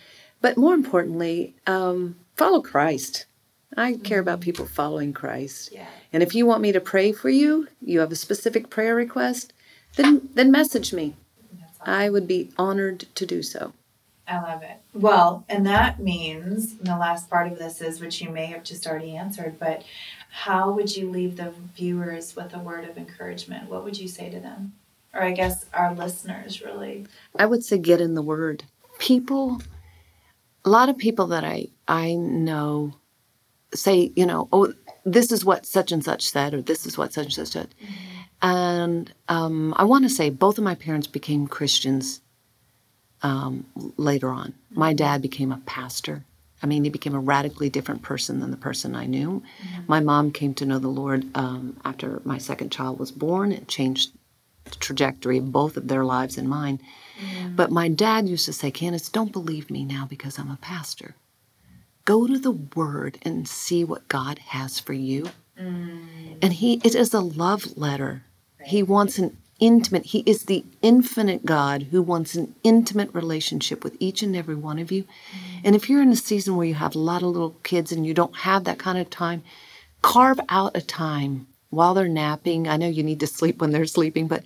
Speaker 2: But more importantly, um, follow Christ. I care about people following Christ.
Speaker 1: Yeah.
Speaker 2: And if you want me to pray for you, you have a specific prayer request, then then message me.
Speaker 1: Awesome.
Speaker 2: I would be honored to do so.
Speaker 1: I love it. Well, and that means and the last part of this is, which you may have just already answered, but how would you leave the viewers with a word of encouragement? What would you say to them? Or I guess our listeners really.
Speaker 2: I would say get in the word. People, a lot of people that I I know say, you know, oh, this is what such and such said, or this is what such and such said. And um, I want to say both of my parents became Christians um, later on. My dad became a pastor. I mean, he became a radically different person than the person I knew. My mom came to know the Lord um, after my second child was born. It changed the trajectory of both of their lives and mine. But my dad used to say, Candace, don't believe me now because I'm a pastor. Go to the Word and see what God has for you. Mm. And He it is a love letter. He wants an intimate, He is the infinite God who wants an intimate relationship with each and every one of you. Mm. And if you're in a season where you have a lot of little kids and you don't have that kind of time, carve out a time while they're napping. I know you need to sleep when they're sleeping, but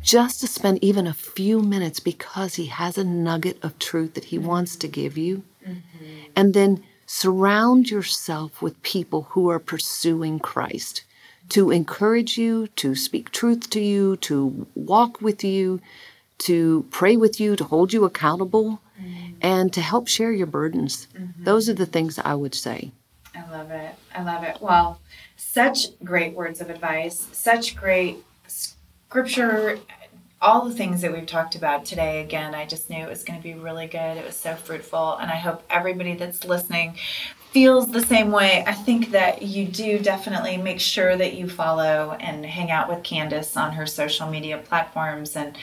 Speaker 2: just to spend even a few minutes because he has a nugget of truth that he mm-hmm. wants to give you. Mm-hmm. And then surround yourself with people who are pursuing Christ to encourage you, to speak truth to you, to walk with you, to pray with you, to hold you accountable, mm-hmm. and to help share your burdens. Mm-hmm. Those are the things I would say.
Speaker 1: I love it. I love it. Well, such great words of advice, such great scripture, all the things that we've talked about today. Again, I just knew it was going to be really good. It was so fruitful. And I hope everybody that's listening feels the same way. I think that you do definitely make sure that you follow and hang out with Candace on her social media platforms and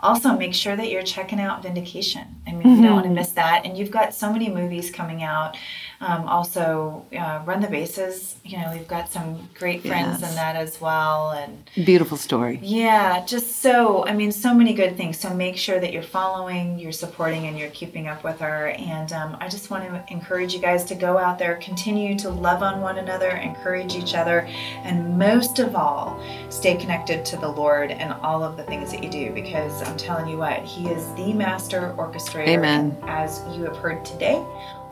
Speaker 1: also make sure that you're checking out Vindication. I mean, you don't want to mm-hmm. miss that. And you've got so many movies coming out. Um, also, uh, Run the Bases. You know, we've got some great friends
Speaker 2: Yes.
Speaker 1: in that as well. And
Speaker 2: Beautiful story.
Speaker 1: yeah, just so, I mean, so many good things. So make sure that you're following, you're supporting, and you're keeping up with her. And um, I just want to encourage you guys to go out there, continue to love on one another, encourage each other, and most of all, stay connected to the Lord and all of the things that you do because I'm telling you what, He is the master orchestrator.
Speaker 2: Amen.
Speaker 1: As you have heard today,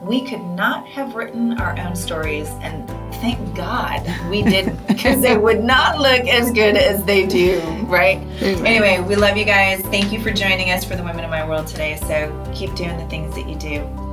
Speaker 1: we could not have written our own stories, and thank God we didn't, because they would not look as good as they do, right? Anyway, we love you guys. Thank you for joining us for the Women in My World today. So keep doing the things that you do.